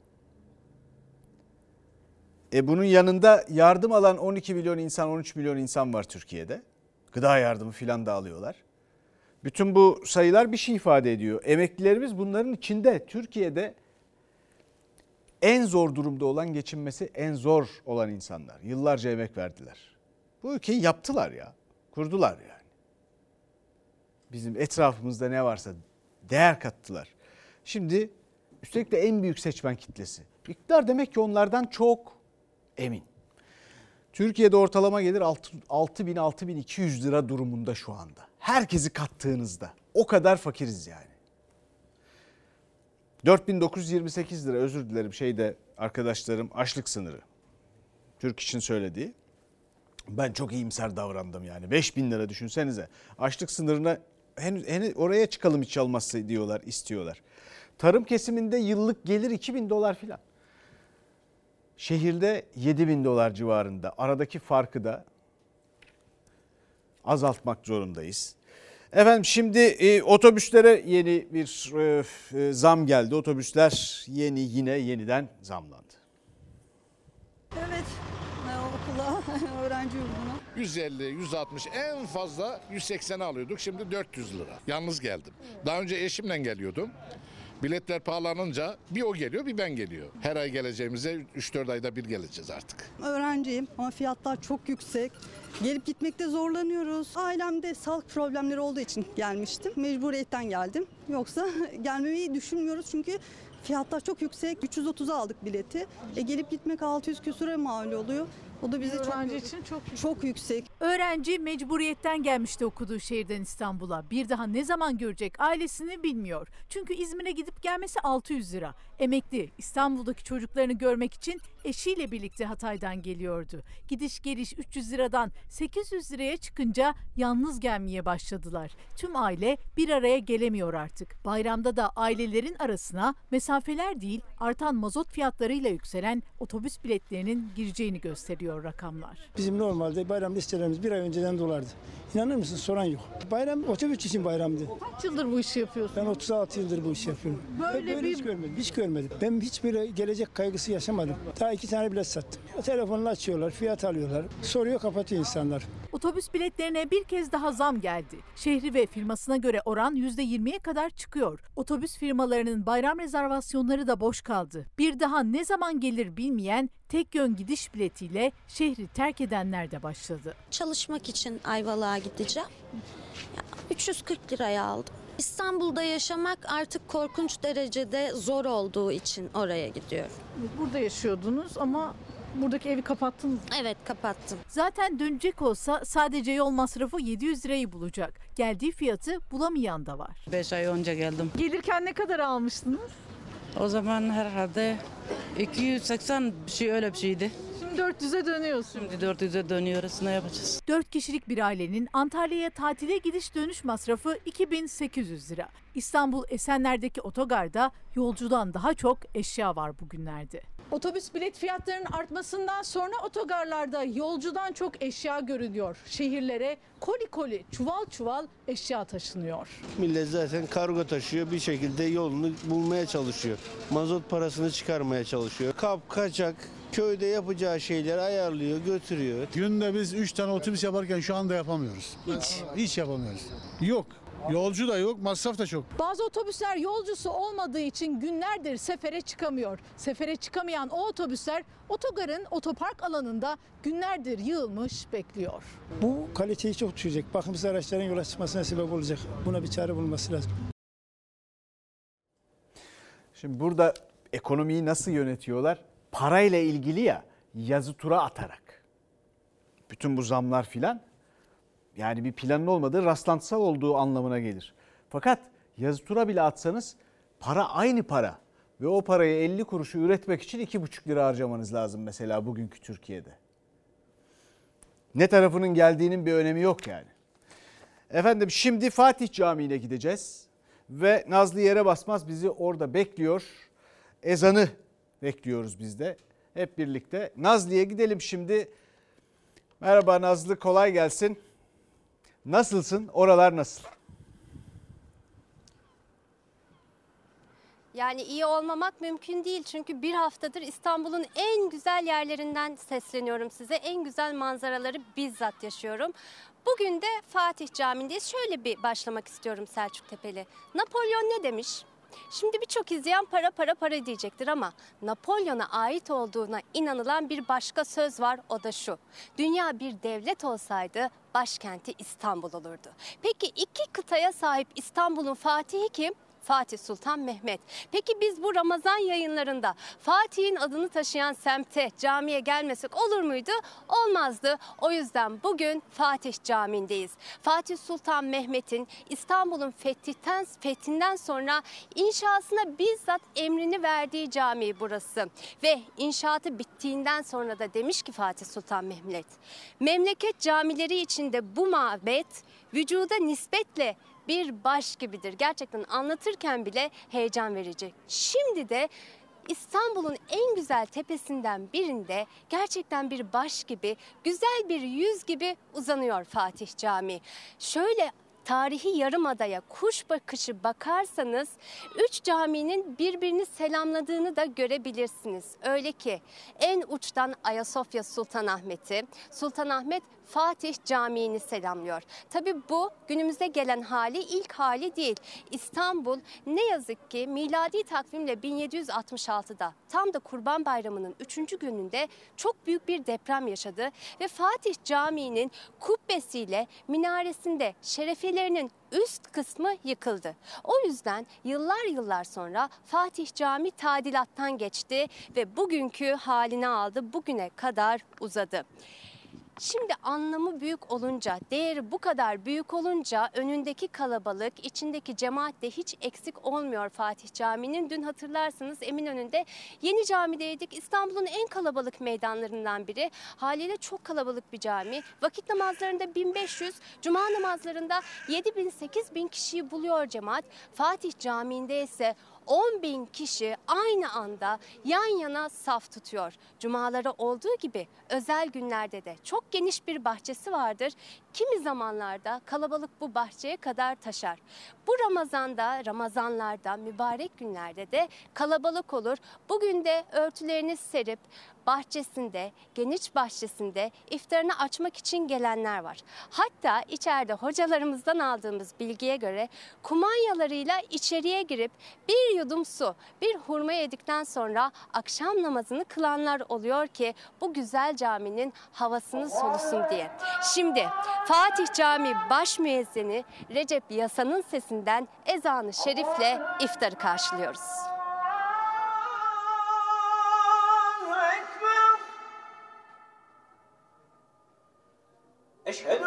E bunun yanında yardım alan 12 milyon insan, 13 milyon insan var Türkiye'de. Gıda yardımı filan da alıyorlar. Bütün bu sayılar bir şey ifade ediyor. Emeklilerimiz bunların içinde. Türkiye'de en zor durumda olan geçinmesi en zor olan insanlar. Yıllarca emek verdiler. Bu ülkeyi yaptılar ya. Kurdular yani. Bizim etrafımızda ne varsa değer kattılar. Şimdi üstelik de en büyük seçmen kitlesi. İktidar demek ki onlardan çok emin. Türkiye'de ortalama gelir 6000-6200 lira durumunda şu anda. Herkesi kattığınızda o kadar fakiriz yani. 4928 lira özür dilerim şeyde arkadaşlarım açlık sınırı. Türk için söylediği. Ben çok iyimser davrandım yani. 5000 lira düşünsenize. Açlık sınırına henüz, henüz oraya çıkalım hiç olmazsa diyorlar, istiyorlar. Tarım kesiminde yıllık gelir 2000 dolar filan. Şehirde 7 bin dolar civarında. Aradaki farkı da azaltmak zorundayız. Efendim şimdi e, otobüslere yeni bir e, e, zam geldi. Otobüsler yeni yine yeniden zamlandı. Evet, okula, öğrenci yurduna. 150, 160 en fazla 180 alıyorduk. Şimdi 400 lira. Yalnız geldim. Daha önce eşimle geliyordum. Biletler pahalanınca bir o geliyor bir ben geliyor. Her ay geleceğimize 3-4 ayda bir geleceğiz artık. Öğrenciyim ama fiyatlar çok yüksek. Gelip gitmekte zorlanıyoruz. Ailemde sağlık problemleri olduğu için gelmiştim. Mecburiyetten geldim. Yoksa gelmeyi düşünmüyoruz çünkü fiyatlar çok yüksek. 330'a aldık bileti. E gelip gitmek 600 küsüre mal oluyor. O da bize Öğrenci çok, için çok yüksek. çok yüksek. Öğrenci mecburiyetten gelmişti okuduğu şehirden İstanbul'a. Bir daha ne zaman görecek ailesini bilmiyor. Çünkü İzmir'e gidip gelmesi 600 lira. Emekli İstanbul'daki çocuklarını görmek için eşiyle birlikte Hatay'dan geliyordu. Gidiş geliş 300 liradan 800 liraya çıkınca yalnız gelmeye başladılar. Tüm aile bir araya gelemiyor artık. Bayramda da ailelerin arasına mesafeler değil artan mazot fiyatlarıyla yükselen otobüs biletlerinin gireceğini gösteriyor rakamlar. Bizim normalde bayram listelerimiz bir ay önceden dolardı. İnanır mısın soran yok. Bayram otobüs için bayramdı. Kaç yıldır bu işi yapıyorsun? Ben 36 yıldır bu işi yapıyorum. Böyle Böyle bir- hiç görmedim. Hiç görmedim. Ben hiç böyle gelecek kaygısı yaşamadım. Daha iki tane bilet sattım. Telefonla açıyorlar, fiyat alıyorlar. Soruyor kapatıyor insanlar. Otobüs biletlerine bir kez daha zam geldi. Şehri ve firmasına göre oran %20'ye kadar çıkıyor. Otobüs firmalarının bayram rezervasyonları da boş kaldı. Bir daha ne zaman gelir bilmeyen tek yön gidiş biletiyle şehri terk edenler de başladı. Çalışmak için Ayvalık'a gideceğim. Ya, 340 liraya aldım. İstanbul'da yaşamak artık korkunç derecede zor olduğu için oraya gidiyorum. Burada yaşıyordunuz ama buradaki evi kapattınız. Evet kapattım. Zaten dönecek olsa sadece yol masrafı 700 lirayı bulacak. Geldiği fiyatı bulamayan da var. 5 ay önce geldim. Gelirken ne kadar almıştınız? O zaman herhalde 280 bir şey öyle bir şeydi. Şimdi 400'e dönüyorsun. Şimdi 400'e dönüyoruz ne yapacağız? 4 kişilik bir ailenin Antalya'ya tatile gidiş dönüş masrafı 2800 lira. İstanbul Esenler'deki otogarda yolcudan daha çok eşya var bugünlerde. Otobüs bilet fiyatlarının artmasından sonra otogarlarda yolcudan çok eşya görülüyor. Şehirlere koli koli, çuval çuval eşya taşınıyor. Millet zaten kargo taşıyor bir şekilde yolunu bulmaya çalışıyor. Mazot parasını çıkarmaya çalışıyor. Kap, kaçak, köyde yapacağı şeyleri ayarlıyor, götürüyor. Günde biz 3 tane otobüs yaparken şu anda yapamıyoruz. Hiç. Hiç yapamıyoruz. Yok. Yolcu da yok, masraf da çok. Bazı otobüsler yolcusu olmadığı için günlerdir sefere çıkamıyor. Sefere çıkamayan o otobüsler otogarın otopark alanında günlerdir yığılmış bekliyor. Bu kaliteyi çok düşecek. Bakımsız araçların yola çıkmasına sebep olacak. Buna bir çare bulunması lazım. Şimdi burada ekonomiyi nasıl yönetiyorlar? Parayla ilgili ya yazı tura atarak. Bütün bu zamlar filan yani bir planın olmadığı rastlantısal olduğu anlamına gelir. Fakat yazı tura bile atsanız para aynı para. Ve o parayı 50 kuruşu üretmek için 2,5 lira harcamanız lazım mesela bugünkü Türkiye'de. Ne tarafının geldiğinin bir önemi yok yani. Efendim şimdi Fatih Camii'ne gideceğiz. Ve Nazlı yere basmaz bizi orada bekliyor. Ezanı bekliyoruz biz de hep birlikte. Nazlı'ya gidelim şimdi. Merhaba Nazlı kolay gelsin. Nasılsın? Oralar nasıl? Yani iyi olmamak mümkün değil çünkü bir haftadır İstanbul'un en güzel yerlerinden sesleniyorum size. En güzel manzaraları bizzat yaşıyorum. Bugün de Fatih Camii'ndeyiz. Şöyle bir başlamak istiyorum Selçuk Tepeli. Napolyon ne demiş? Şimdi birçok izleyen para para para diyecektir ama Napolyon'a ait olduğuna inanılan bir başka söz var o da şu. Dünya bir devlet olsaydı başkenti İstanbul olurdu. Peki iki kıtaya sahip İstanbul'un fatihi kim? Fatih Sultan Mehmet. Peki biz bu Ramazan yayınlarında Fatih'in adını taşıyan semte, camiye gelmesek olur muydu? Olmazdı. O yüzden bugün Fatih Camii'ndeyiz. Fatih Sultan Mehmet'in İstanbul'un fethinden, fethinden sonra inşasına bizzat emrini verdiği cami burası. Ve inşaatı bittiğinden sonra da demiş ki Fatih Sultan Mehmet, memleket camileri içinde bu mabet vücuda nispetle bir baş gibidir. Gerçekten anlatırken bile heyecan verici. Şimdi de İstanbul'un en güzel tepesinden birinde gerçekten bir baş gibi, güzel bir yüz gibi uzanıyor Fatih Camii. Şöyle tarihi yarımadaya kuş bakışı bakarsanız üç caminin birbirini selamladığını da görebilirsiniz. Öyle ki en uçtan Ayasofya Sultanahmet'i, Sultanahmet Fatih Camii'ni selamlıyor. Tabi bu günümüze gelen hali ilk hali değil. İstanbul ne yazık ki miladi takvimle 1766'da tam da Kurban Bayramı'nın 3. gününde çok büyük bir deprem yaşadı ve Fatih Camii'nin kubbesiyle minaresinde şerefilerinin üst kısmı yıkıldı. O yüzden yıllar yıllar sonra Fatih Cami tadilattan geçti ve bugünkü halini aldı. Bugüne kadar uzadı. Şimdi anlamı büyük olunca, değeri bu kadar büyük olunca önündeki kalabalık, içindeki cemaat de hiç eksik olmuyor Fatih Camii'nin. Dün hatırlarsınız Eminönü'nde yeni camideydik. İstanbul'un en kalabalık meydanlarından biri. Haliyle çok kalabalık bir cami. Vakit namazlarında 1500, cuma namazlarında 7000, 8000 kişiyi buluyor cemaat. Fatih Camii'nde ise 10 bin kişi aynı anda yan yana saf tutuyor. Cumaları olduğu gibi özel günlerde de çok geniş bir bahçesi vardır. Kimi zamanlarda kalabalık bu bahçeye kadar taşar. Bu Ramazan'da, Ramazanlarda, mübarek günlerde de kalabalık olur. Bugün de örtülerini serip bahçesinde, geniş bahçesinde iftarını açmak için gelenler var. Hatta içeride hocalarımızdan aldığımız bilgiye göre kumanyalarıyla içeriye girip bir yudum su, bir hurma yedikten sonra akşam namazını kılanlar oluyor ki bu güzel caminin havasını solusun diye. Şimdi Fatih Camii baş müezzini Recep Yasa'nın sesinden ezanı şerifle iftarı karşılıyoruz. أشهد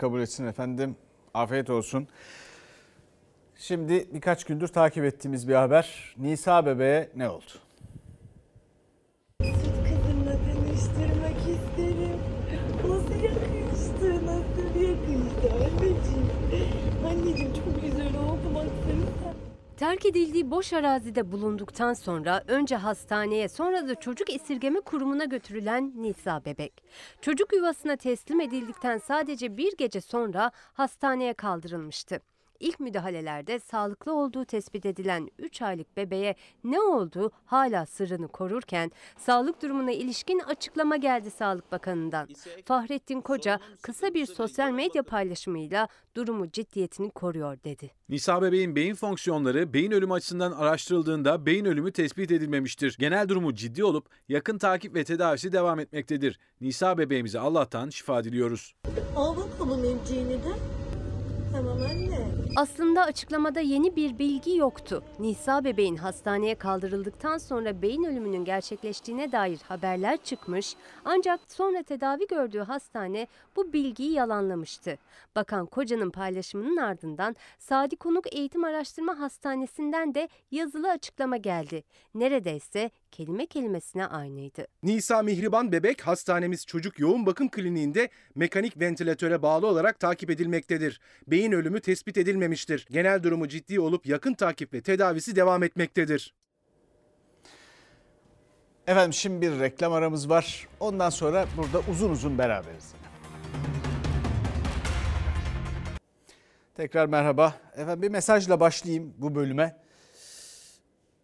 kabul etsin efendim. Afiyet olsun. Şimdi birkaç gündür takip ettiğimiz bir haber. Nisa bebeğe ne oldu? Kızımla tanıştırmak isterim. Nasıl yakıştı, nasıl yakıştı anneciğim. Anneciğim çok güzel oldu baksana. Terk edildiği boş arazide bulunduktan sonra önce hastaneye sonra da çocuk esirgeme kurumuna götürülen Nisa bebek. Çocuk yuvasına teslim edildikten sadece bir gece sonra hastaneye kaldırılmıştı. İlk müdahalelerde sağlıklı olduğu tespit edilen 3 aylık bebeğe ne oldu hala sırrını korurken sağlık durumuna ilişkin açıklama geldi Sağlık Bakanı'ndan. Fahrettin Koca kısa bir sosyal medya paylaşımıyla durumu ciddiyetini koruyor dedi. Nisa bebeğin beyin fonksiyonları beyin ölümü açısından araştırıldığında beyin ölümü tespit edilmemiştir. Genel durumu ciddi olup yakın takip ve tedavisi devam etmektedir. Nisa bebeğimize Allah'tan şifa diliyoruz. Al bakalım emciğini de. Tamam anne. Aslında açıklamada yeni bir bilgi yoktu. Nisa bebeğin hastaneye kaldırıldıktan sonra beyin ölümünün gerçekleştiğine dair haberler çıkmış ancak sonra tedavi gördüğü hastane bu bilgiyi yalanlamıştı. Bakan Koca'nın paylaşımının ardından Sadi Konuk Eğitim Araştırma Hastanesi'nden de yazılı açıklama geldi. Neredeyse kelime kelimesine aynıydı. Nisa Mihriban Bebek hastanemiz çocuk yoğun bakım kliniğinde mekanik ventilatöre bağlı olarak takip edilmektedir. Beyin ölümü tespit edilmemiştir. Genel durumu ciddi olup yakın takip ve tedavisi devam etmektedir. Efendim şimdi bir reklam aramız var. Ondan sonra burada uzun uzun beraberiz. Tekrar merhaba. Efendim bir mesajla başlayayım bu bölüme.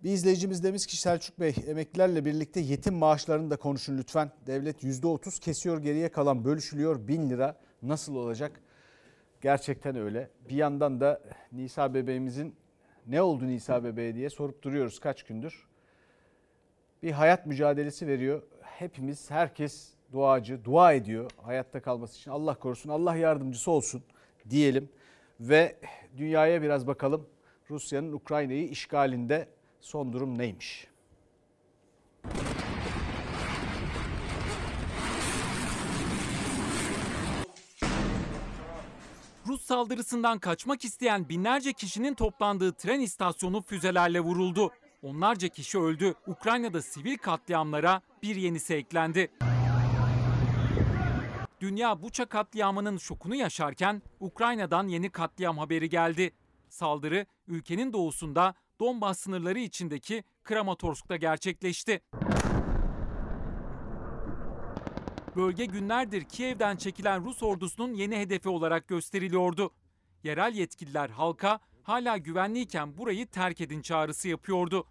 Bir izleyicimiz demiş ki Selçuk Bey emeklilerle birlikte yetim maaşlarını da konuşun lütfen. Devlet %30 kesiyor geriye kalan bölüşülüyor 1000 lira nasıl olacak? Gerçekten öyle. Bir yandan da Nisa bebeğimizin ne oldu Nisa bebeğe diye sorup duruyoruz kaç gündür. Bir hayat mücadelesi veriyor. Hepimiz herkes duacı, dua ediyor hayatta kalması için. Allah korusun, Allah yardımcısı olsun diyelim. Ve dünyaya biraz bakalım. Rusya'nın Ukrayna'yı işgalinde son durum neymiş? Rus saldırısından kaçmak isteyen binlerce kişinin toplandığı tren istasyonu füzelerle vuruldu. Onlarca kişi öldü. Ukrayna'da sivil katliamlara bir yenisi eklendi. Dünya Buça katliamının şokunu yaşarken Ukrayna'dan yeni katliam haberi geldi. Saldırı ülkenin doğusunda Donbas sınırları içindeki Kramatorsk'ta gerçekleşti. Bölge günlerdir Kiev'den çekilen Rus ordusunun yeni hedefi olarak gösteriliyordu. Yerel yetkililer halka hala güvenliyken burayı terk edin çağrısı yapıyordu.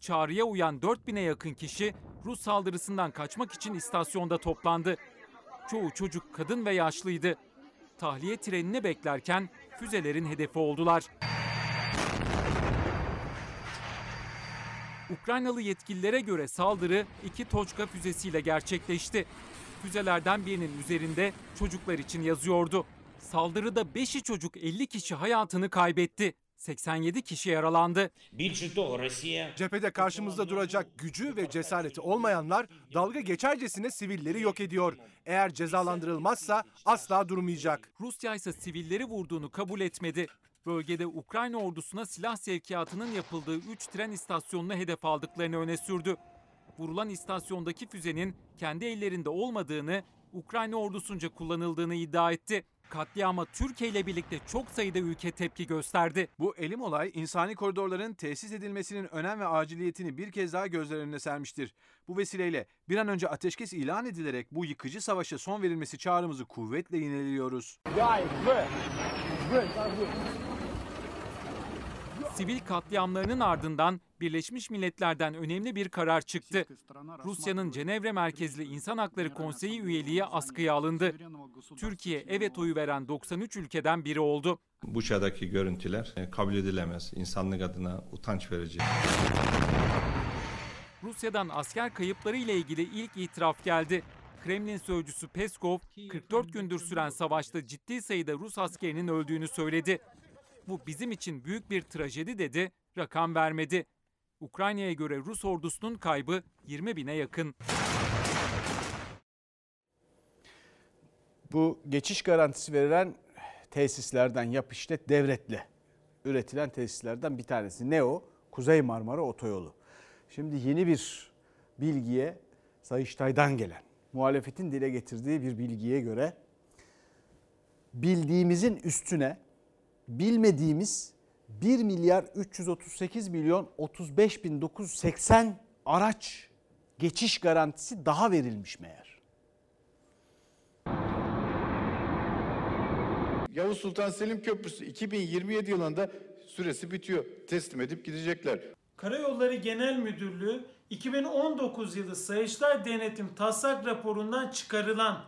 Çağrıya uyan 4000'e yakın kişi Rus saldırısından kaçmak için istasyonda toplandı. Çoğu çocuk, kadın ve yaşlıydı. Tahliye trenini beklerken füzelerin hedefi oldular. Ukraynalı yetkililere göre saldırı iki Toçka füzesiyle gerçekleşti. Füzelerden birinin üzerinde çocuklar için yazıyordu. Saldırıda 5'i çocuk 50 kişi hayatını kaybetti. 87 kişi yaralandı. Cephede karşımızda duracak gücü ve cesareti olmayanlar dalga geçercesine sivilleri yok ediyor. Eğer cezalandırılmazsa asla durmayacak. Rusya ise sivilleri vurduğunu kabul etmedi. Bölgede Ukrayna ordusuna silah sevkiyatının yapıldığı 3 tren istasyonunu hedef aldıklarını öne sürdü. Vurulan istasyondaki füzenin kendi ellerinde olmadığını, Ukrayna ordusunca kullanıldığını iddia etti. Katliama Türkiye ile birlikte çok sayıda ülke tepki gösterdi. Bu elim olay insani koridorların tesis edilmesinin önem ve aciliyetini bir kez daha gözler önüne sermiştir. Bu vesileyle bir an önce ateşkes ilan edilerek bu yıkıcı savaşa son verilmesi çağrımızı kuvvetle yineliyoruz. Sivil katliamlarının ardından Birleşmiş Milletler'den önemli bir karar çıktı. Rusya'nın Cenevre merkezli İnsan Hakları Konseyi üyeliği askıya alındı. Türkiye evet oyu veren 93 ülkeden biri oldu. Buça'daki görüntüler e, kabul edilemez. İnsanlık adına utanç verici. Rusya'dan asker kayıpları ile ilgili ilk itiraf geldi. Kremlin sözcüsü Peskov, 44 gündür süren savaşta ciddi sayıda Rus askerinin öldüğünü söyledi. Bu bizim için büyük bir trajedi dedi, rakam vermedi. Ukrayna'ya göre Rus ordusunun kaybı 20 bine yakın. Bu geçiş garantisi verilen tesislerden yap işlet devletle üretilen tesislerden bir tanesi. Ne o? Kuzey Marmara Otoyolu. Şimdi yeni bir bilgiye Sayıştay'dan gelen muhalefetin dile getirdiği bir bilgiye göre bildiğimizin üstüne bilmediğimiz 1 milyar 338 milyon 35 bin 980 araç geçiş garantisi daha verilmiş meğer. Yavuz Sultan Selim Köprüsü 2027 yılında süresi bitiyor. Teslim edip gidecekler. Karayolları Genel Müdürlüğü 2019 yılı Sayıştay Denetim Taslak raporundan çıkarılan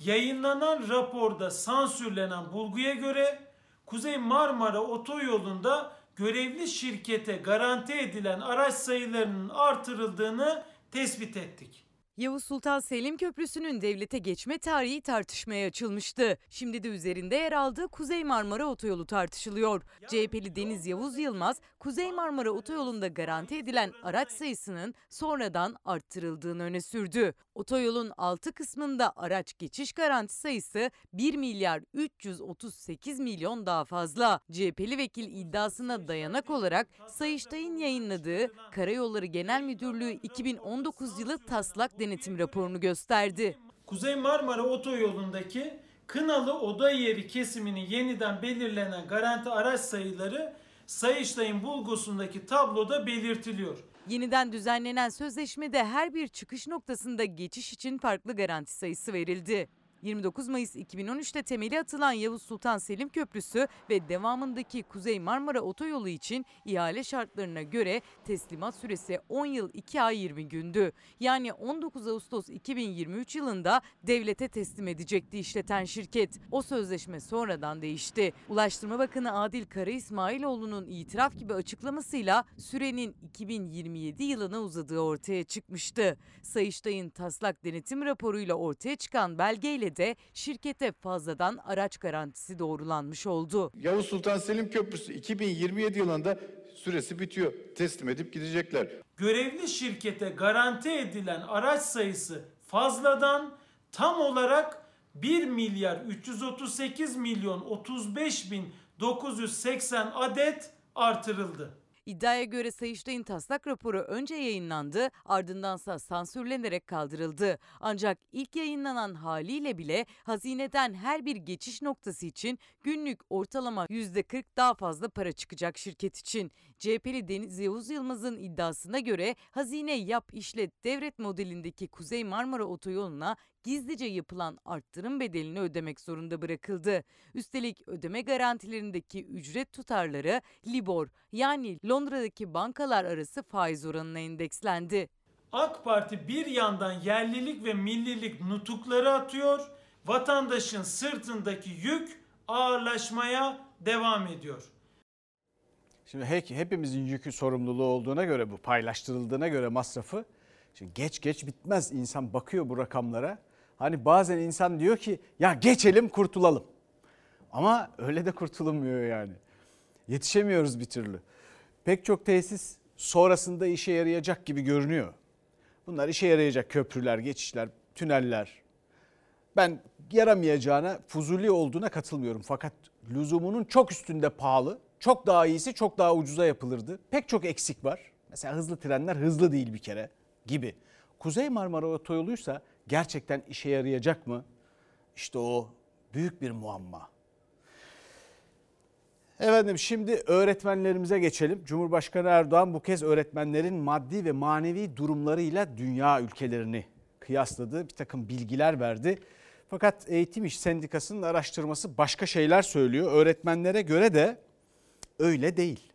yayınlanan raporda sansürlenen bulguya göre Kuzey Marmara Otoyolu'nda görevli şirkete garanti edilen araç sayılarının artırıldığını tespit ettik. Yavuz Sultan Selim Köprüsü'nün devlete geçme tarihi tartışmaya açılmıştı. Şimdi de üzerinde yer aldığı Kuzey Marmara Otoyolu tartışılıyor. CHP'li Deniz Yavuz Yılmaz, Kuzey Marmara Otoyolu'nda garanti edilen araç sayısının sonradan arttırıldığını öne sürdü. Otoyolun 6 kısmında araç geçiş garanti sayısı 1 milyar 338 milyon daha fazla. CHP'li vekil iddiasına dayanak olarak Sayıştay'ın yayınladığı Karayolları Genel Müdürlüğü 2019 yılı taslak denetim raporunu gösterdi. Kuzey Marmara Otoyolu'ndaki Kınalı Oda Yeri kesimini yeniden belirlenen garanti araç sayıları Sayıştay'ın bulgusundaki tabloda belirtiliyor. Yeniden düzenlenen sözleşmede her bir çıkış noktasında geçiş için farklı garanti sayısı verildi. 29 Mayıs 2013'te temeli atılan Yavuz Sultan Selim Köprüsü ve devamındaki Kuzey Marmara Otoyolu için ihale şartlarına göre teslimat süresi 10 yıl 2 ay 20 gündü. Yani 19 Ağustos 2023 yılında devlete teslim edecekti işleten şirket. O sözleşme sonradan değişti. Ulaştırma Bakanı Adil Kara İsmailoğlu'nun itiraf gibi açıklamasıyla sürenin 2027 yılına uzadığı ortaya çıkmıştı. Sayıştay'ın taslak denetim raporuyla ortaya çıkan belgeyle de şirkete fazladan araç garantisi doğrulanmış oldu. Yavuz Sultan Selim Köprüsü 2027 yılında süresi bitiyor. Teslim edip gidecekler. Görevli şirkete garanti edilen araç sayısı fazladan tam olarak 1 milyar 338 milyon 35 bin 980 adet artırıldı. İddiaya göre Sayıştay'ın taslak raporu önce yayınlandı, ardındansa sansürlenerek kaldırıldı. Ancak ilk yayınlanan haliyle bile hazineden her bir geçiş noktası için günlük ortalama %40 daha fazla para çıkacak şirket için. CHP'li Deniz Yavuz Yılmaz'ın iddiasına göre hazine yap işlet devret modelindeki Kuzey Marmara Otoyolu'na gizlice yapılan arttırım bedelini ödemek zorunda bırakıldı. Üstelik ödeme garantilerindeki ücret tutarları Libor yani Londra'daki bankalar arası faiz oranına endekslendi. AK Parti bir yandan yerlilik ve millilik nutukları atıyor, vatandaşın sırtındaki yük ağırlaşmaya devam ediyor. Şimdi hep, hepimizin yükü sorumluluğu olduğuna göre bu paylaştırıldığına göre masrafı şimdi geç geç bitmez insan bakıyor bu rakamlara. Hani bazen insan diyor ki ya geçelim kurtulalım. Ama öyle de kurtulunmuyor yani. Yetişemiyoruz bir türlü. Pek çok tesis sonrasında işe yarayacak gibi görünüyor. Bunlar işe yarayacak köprüler, geçişler, tüneller. Ben yaramayacağına, fuzuli olduğuna katılmıyorum. Fakat lüzumunun çok üstünde pahalı, çok daha iyisi çok daha ucuza yapılırdı. Pek çok eksik var. Mesela hızlı trenler hızlı değil bir kere gibi. Kuzey Marmara Otoyolu'ysa gerçekten işe yarayacak mı? İşte o büyük bir muamma. Efendim şimdi öğretmenlerimize geçelim. Cumhurbaşkanı Erdoğan bu kez öğretmenlerin maddi ve manevi durumlarıyla dünya ülkelerini kıyasladı. Bir takım bilgiler verdi. Fakat Eğitim İş Sendikası'nın araştırması başka şeyler söylüyor. Öğretmenlere göre de öyle değil.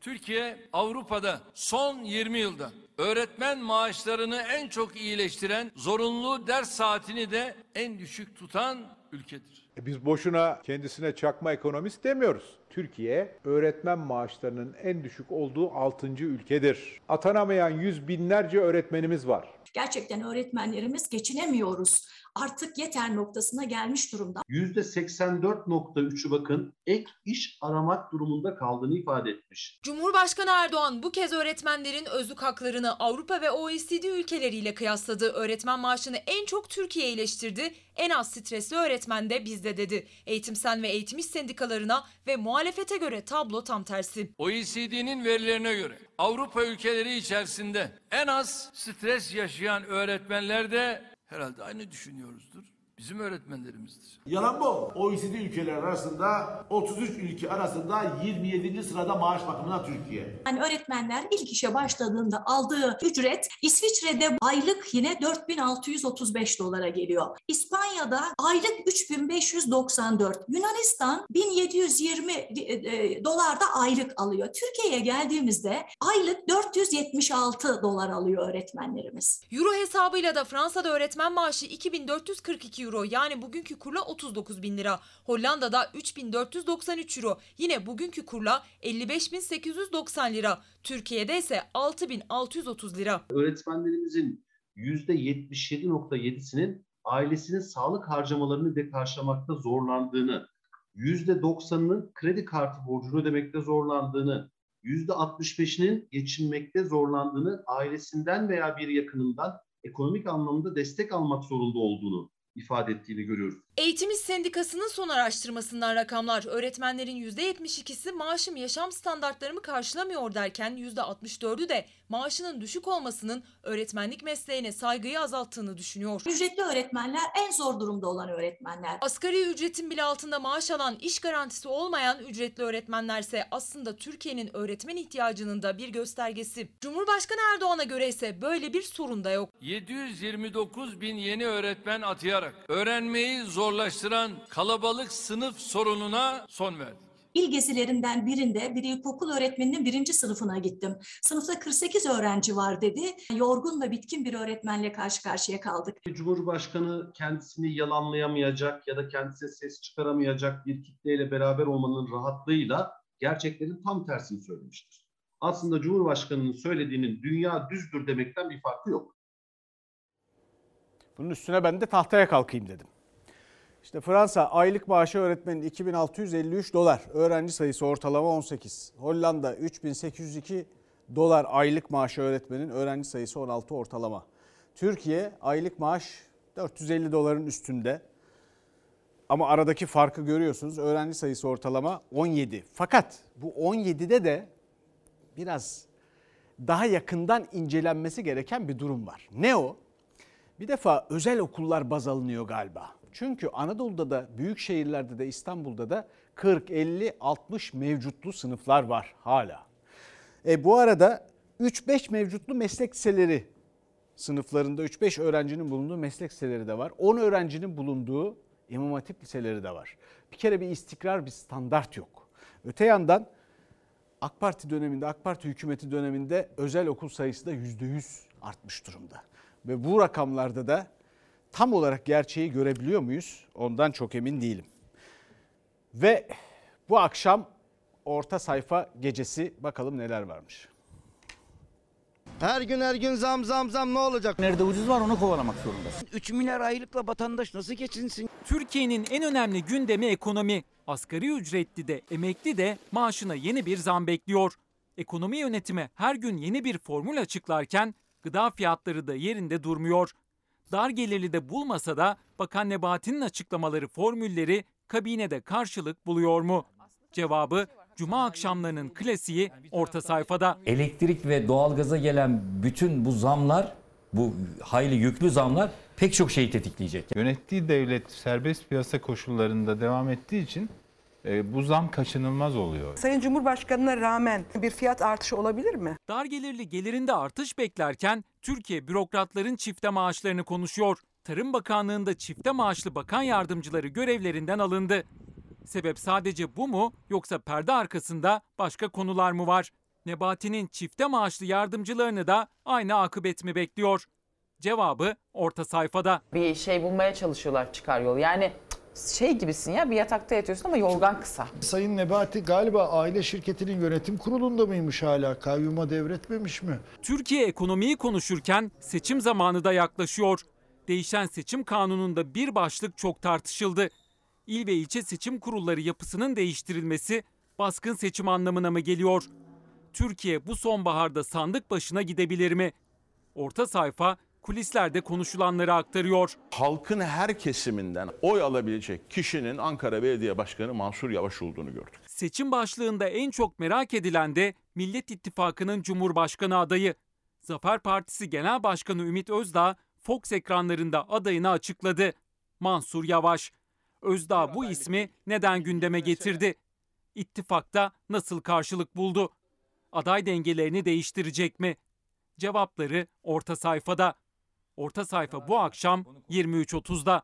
Türkiye Avrupa'da son 20 yılda öğretmen maaşlarını en çok iyileştiren, zorunlu ders saatini de en düşük tutan ülkedir. E biz boşuna kendisine çakma ekonomist demiyoruz. Türkiye öğretmen maaşlarının en düşük olduğu 6. ülkedir. Atanamayan yüz binlerce öğretmenimiz var. Gerçekten öğretmenlerimiz geçinemiyoruz. Artık yeter noktasına gelmiş durumda. %84.3'ü bakın ek iş aramak durumunda kaldığını ifade etmiş. Cumhurbaşkanı Erdoğan bu kez öğretmenlerin özlük haklarını Avrupa ve OECD ülkeleriyle kıyasladı. Öğretmen maaşını en çok Türkiye iyileştirdi. En az stresli öğretmen de bizde dedi. Eğitimsen ve eğitim iş sendikalarına ve muhalefete göre tablo tam tersi. OECD'nin verilerine göre Avrupa ülkeleri içerisinde en az stres yaşayan öğretmenler de herhalde aynı düşünüyoruzdur. Bizim öğretmenlerimizdir. Yalan bu. OECD ülkeler arasında 33 ülke arasında 27. sırada maaş bakımından Türkiye. Yani öğretmenler ilk işe başladığında aldığı ücret İsviçre'de aylık yine 4635 dolara geliyor. İspanya'da aylık 3594. Yunanistan 1720 e, dolar da aylık alıyor. Türkiye'ye geldiğimizde aylık 476 dolar alıyor öğretmenlerimiz. Euro hesabıyla da Fransa'da öğretmen maaşı 2442 euro yani bugünkü kurla 39 bin lira. Hollanda'da 3493 euro yine bugünkü kurla 55.890 lira. Türkiye'de ise 6630 lira. Öğretmenlerimizin %77.7'sinin ailesinin sağlık harcamalarını de karşılamakta zorlandığını, %90'ının kredi kartı borcunu ödemekte zorlandığını, %65'inin geçinmekte zorlandığını, ailesinden veya bir yakınından ekonomik anlamda destek almak zorunda olduğunu ifade ettiğini görüyoruz. Eğitim İş Sendikası'nın son araştırmasından rakamlar öğretmenlerin %72'si maaşım yaşam standartlarımı karşılamıyor derken %64'ü de maaşının düşük olmasının öğretmenlik mesleğine saygıyı azalttığını düşünüyor. Ücretli öğretmenler en zor durumda olan öğretmenler. Asgari ücretin bile altında maaş alan iş garantisi olmayan ücretli öğretmenlerse aslında Türkiye'nin öğretmen ihtiyacının da bir göstergesi. Cumhurbaşkanı Erdoğan'a göre ise böyle bir sorun da yok. 729 bin yeni öğretmen atayarak öğrenmeyi zorlaştıran kalabalık sınıf sorununa son verdik. İl gezilerinden birinde bir ilkokul öğretmeninin birinci sınıfına gittim. Sınıfta 48 öğrenci var dedi. Yorgun ve bitkin bir öğretmenle karşı karşıya kaldık. Cumhurbaşkanı kendisini yalanlayamayacak ya da kendisine ses çıkaramayacak bir kitleyle beraber olmanın rahatlığıyla gerçeklerin tam tersini söylemiştir. Aslında Cumhurbaşkanı'nın söylediğinin dünya düzdür demekten bir farkı yok. Bunun üstüne ben de tahtaya kalkayım dedim. İşte Fransa aylık maaşı öğretmenin 2653 dolar. Öğrenci sayısı ortalama 18. Hollanda 3802 dolar aylık maaşı öğretmenin öğrenci sayısı 16 ortalama. Türkiye aylık maaş 450 doların üstünde. Ama aradaki farkı görüyorsunuz. Öğrenci sayısı ortalama 17. Fakat bu 17'de de biraz daha yakından incelenmesi gereken bir durum var. Ne o? Bir defa özel okullar baz alınıyor galiba. Çünkü Anadolu'da da büyük şehirlerde de İstanbul'da da 40, 50, 60 mevcutlu sınıflar var hala. E bu arada 3-5 mevcutlu meslek liseleri sınıflarında 3-5 öğrencinin bulunduğu meslek liseleri de var. 10 öğrencinin bulunduğu İmam Hatip liseleri de var. Bir kere bir istikrar, bir standart yok. Öte yandan AK Parti döneminde, AK Parti hükümeti döneminde özel okul sayısı da %100 artmış durumda. Ve bu rakamlarda da tam olarak gerçeği görebiliyor muyuz? Ondan çok emin değilim. Ve bu akşam orta sayfa gecesi bakalım neler varmış. Her gün her gün zam zam zam ne olacak? Nerede ucuz var onu kovalamak zorundasın. 3 milyar aylıkla vatandaş nasıl geçinsin? Türkiye'nin en önemli gündemi ekonomi. Asgari ücretli de emekli de maaşına yeni bir zam bekliyor. Ekonomi yönetimi her gün yeni bir formül açıklarken gıda fiyatları da yerinde durmuyor. Dar gelirli de bulmasa da Bakan Nebati'nin açıklamaları formülleri kabinede karşılık buluyor mu? Cevabı Cuma akşamlarının klasiği orta sayfada. Elektrik ve doğalgaza gelen bütün bu zamlar, bu hayli yüklü zamlar pek çok şeyi tetikleyecek. Yönettiği devlet serbest piyasa koşullarında devam ettiği için e, bu zam kaçınılmaz oluyor. Sayın Cumhurbaşkanı'na rağmen bir fiyat artışı olabilir mi? Dar gelirli gelirinde artış beklerken Türkiye bürokratların çifte maaşlarını konuşuyor. Tarım Bakanlığı'nda çifte maaşlı bakan yardımcıları görevlerinden alındı. Sebep sadece bu mu yoksa perde arkasında başka konular mı var? Nebati'nin çifte maaşlı yardımcılarını da aynı akıbet mi bekliyor? Cevabı orta sayfada. Bir şey bulmaya çalışıyorlar çıkar yol. Yani şey gibisin ya bir yatakta yatıyorsun ama yorgan kısa. Sayın Nebati galiba aile şirketinin yönetim kurulunda mıymış hala? Kayyuma devretmemiş mi? Türkiye ekonomiyi konuşurken seçim zamanı da yaklaşıyor. Değişen seçim kanununda bir başlık çok tartışıldı. İl ve ilçe seçim kurulları yapısının değiştirilmesi baskın seçim anlamına mı geliyor? Türkiye bu sonbaharda sandık başına gidebilir mi? Orta sayfa kulislerde konuşulanları aktarıyor. Halkın her kesiminden oy alabilecek kişinin Ankara Belediye Başkanı Mansur Yavaş olduğunu gördük. Seçim başlığında en çok merak edilen de Millet İttifakı'nın Cumhurbaşkanı adayı. Zafer Partisi Genel Başkanı Ümit Özdağ Fox ekranlarında adayını açıkladı. Mansur Yavaş. Özdağ bu ismi neden gündeme getirdi? İttifakta nasıl karşılık buldu? Aday dengelerini değiştirecek mi? Cevapları orta sayfada. Orta sayfa bu akşam 23.30'da.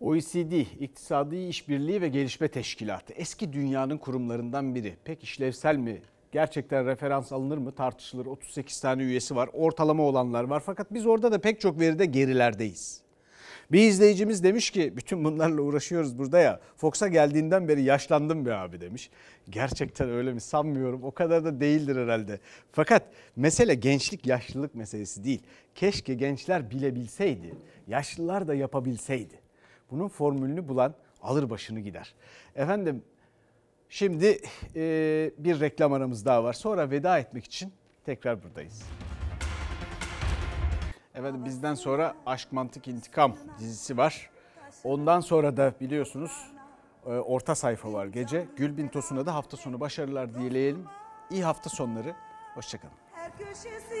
OECD, İktisadi İşbirliği ve Gelişme Teşkilatı eski dünyanın kurumlarından biri. Pek işlevsel mi? Gerçekten referans alınır mı tartışılır. 38 tane üyesi var. Ortalama olanlar var. Fakat biz orada da pek çok veride gerilerdeyiz. Bir izleyicimiz demiş ki bütün bunlarla uğraşıyoruz burada ya. Fox'a geldiğinden beri yaşlandım be abi demiş. Gerçekten öyle mi sanmıyorum. O kadar da değildir herhalde. Fakat mesele gençlik yaşlılık meselesi değil. Keşke gençler bilebilseydi. Yaşlılar da yapabilseydi. Bunun formülünü bulan alır başını gider. Efendim şimdi e, bir reklam aramız daha var. Sonra veda etmek için tekrar buradayız. Efendim bizden sonra Aşk Mantık İntikam dizisi var. Ondan sonra da biliyorsunuz e, orta sayfa var gece. Gülbin Tosun'a da hafta sonu başarılar dileyelim. İyi hafta sonları. Hoşçakalın. Her köşesi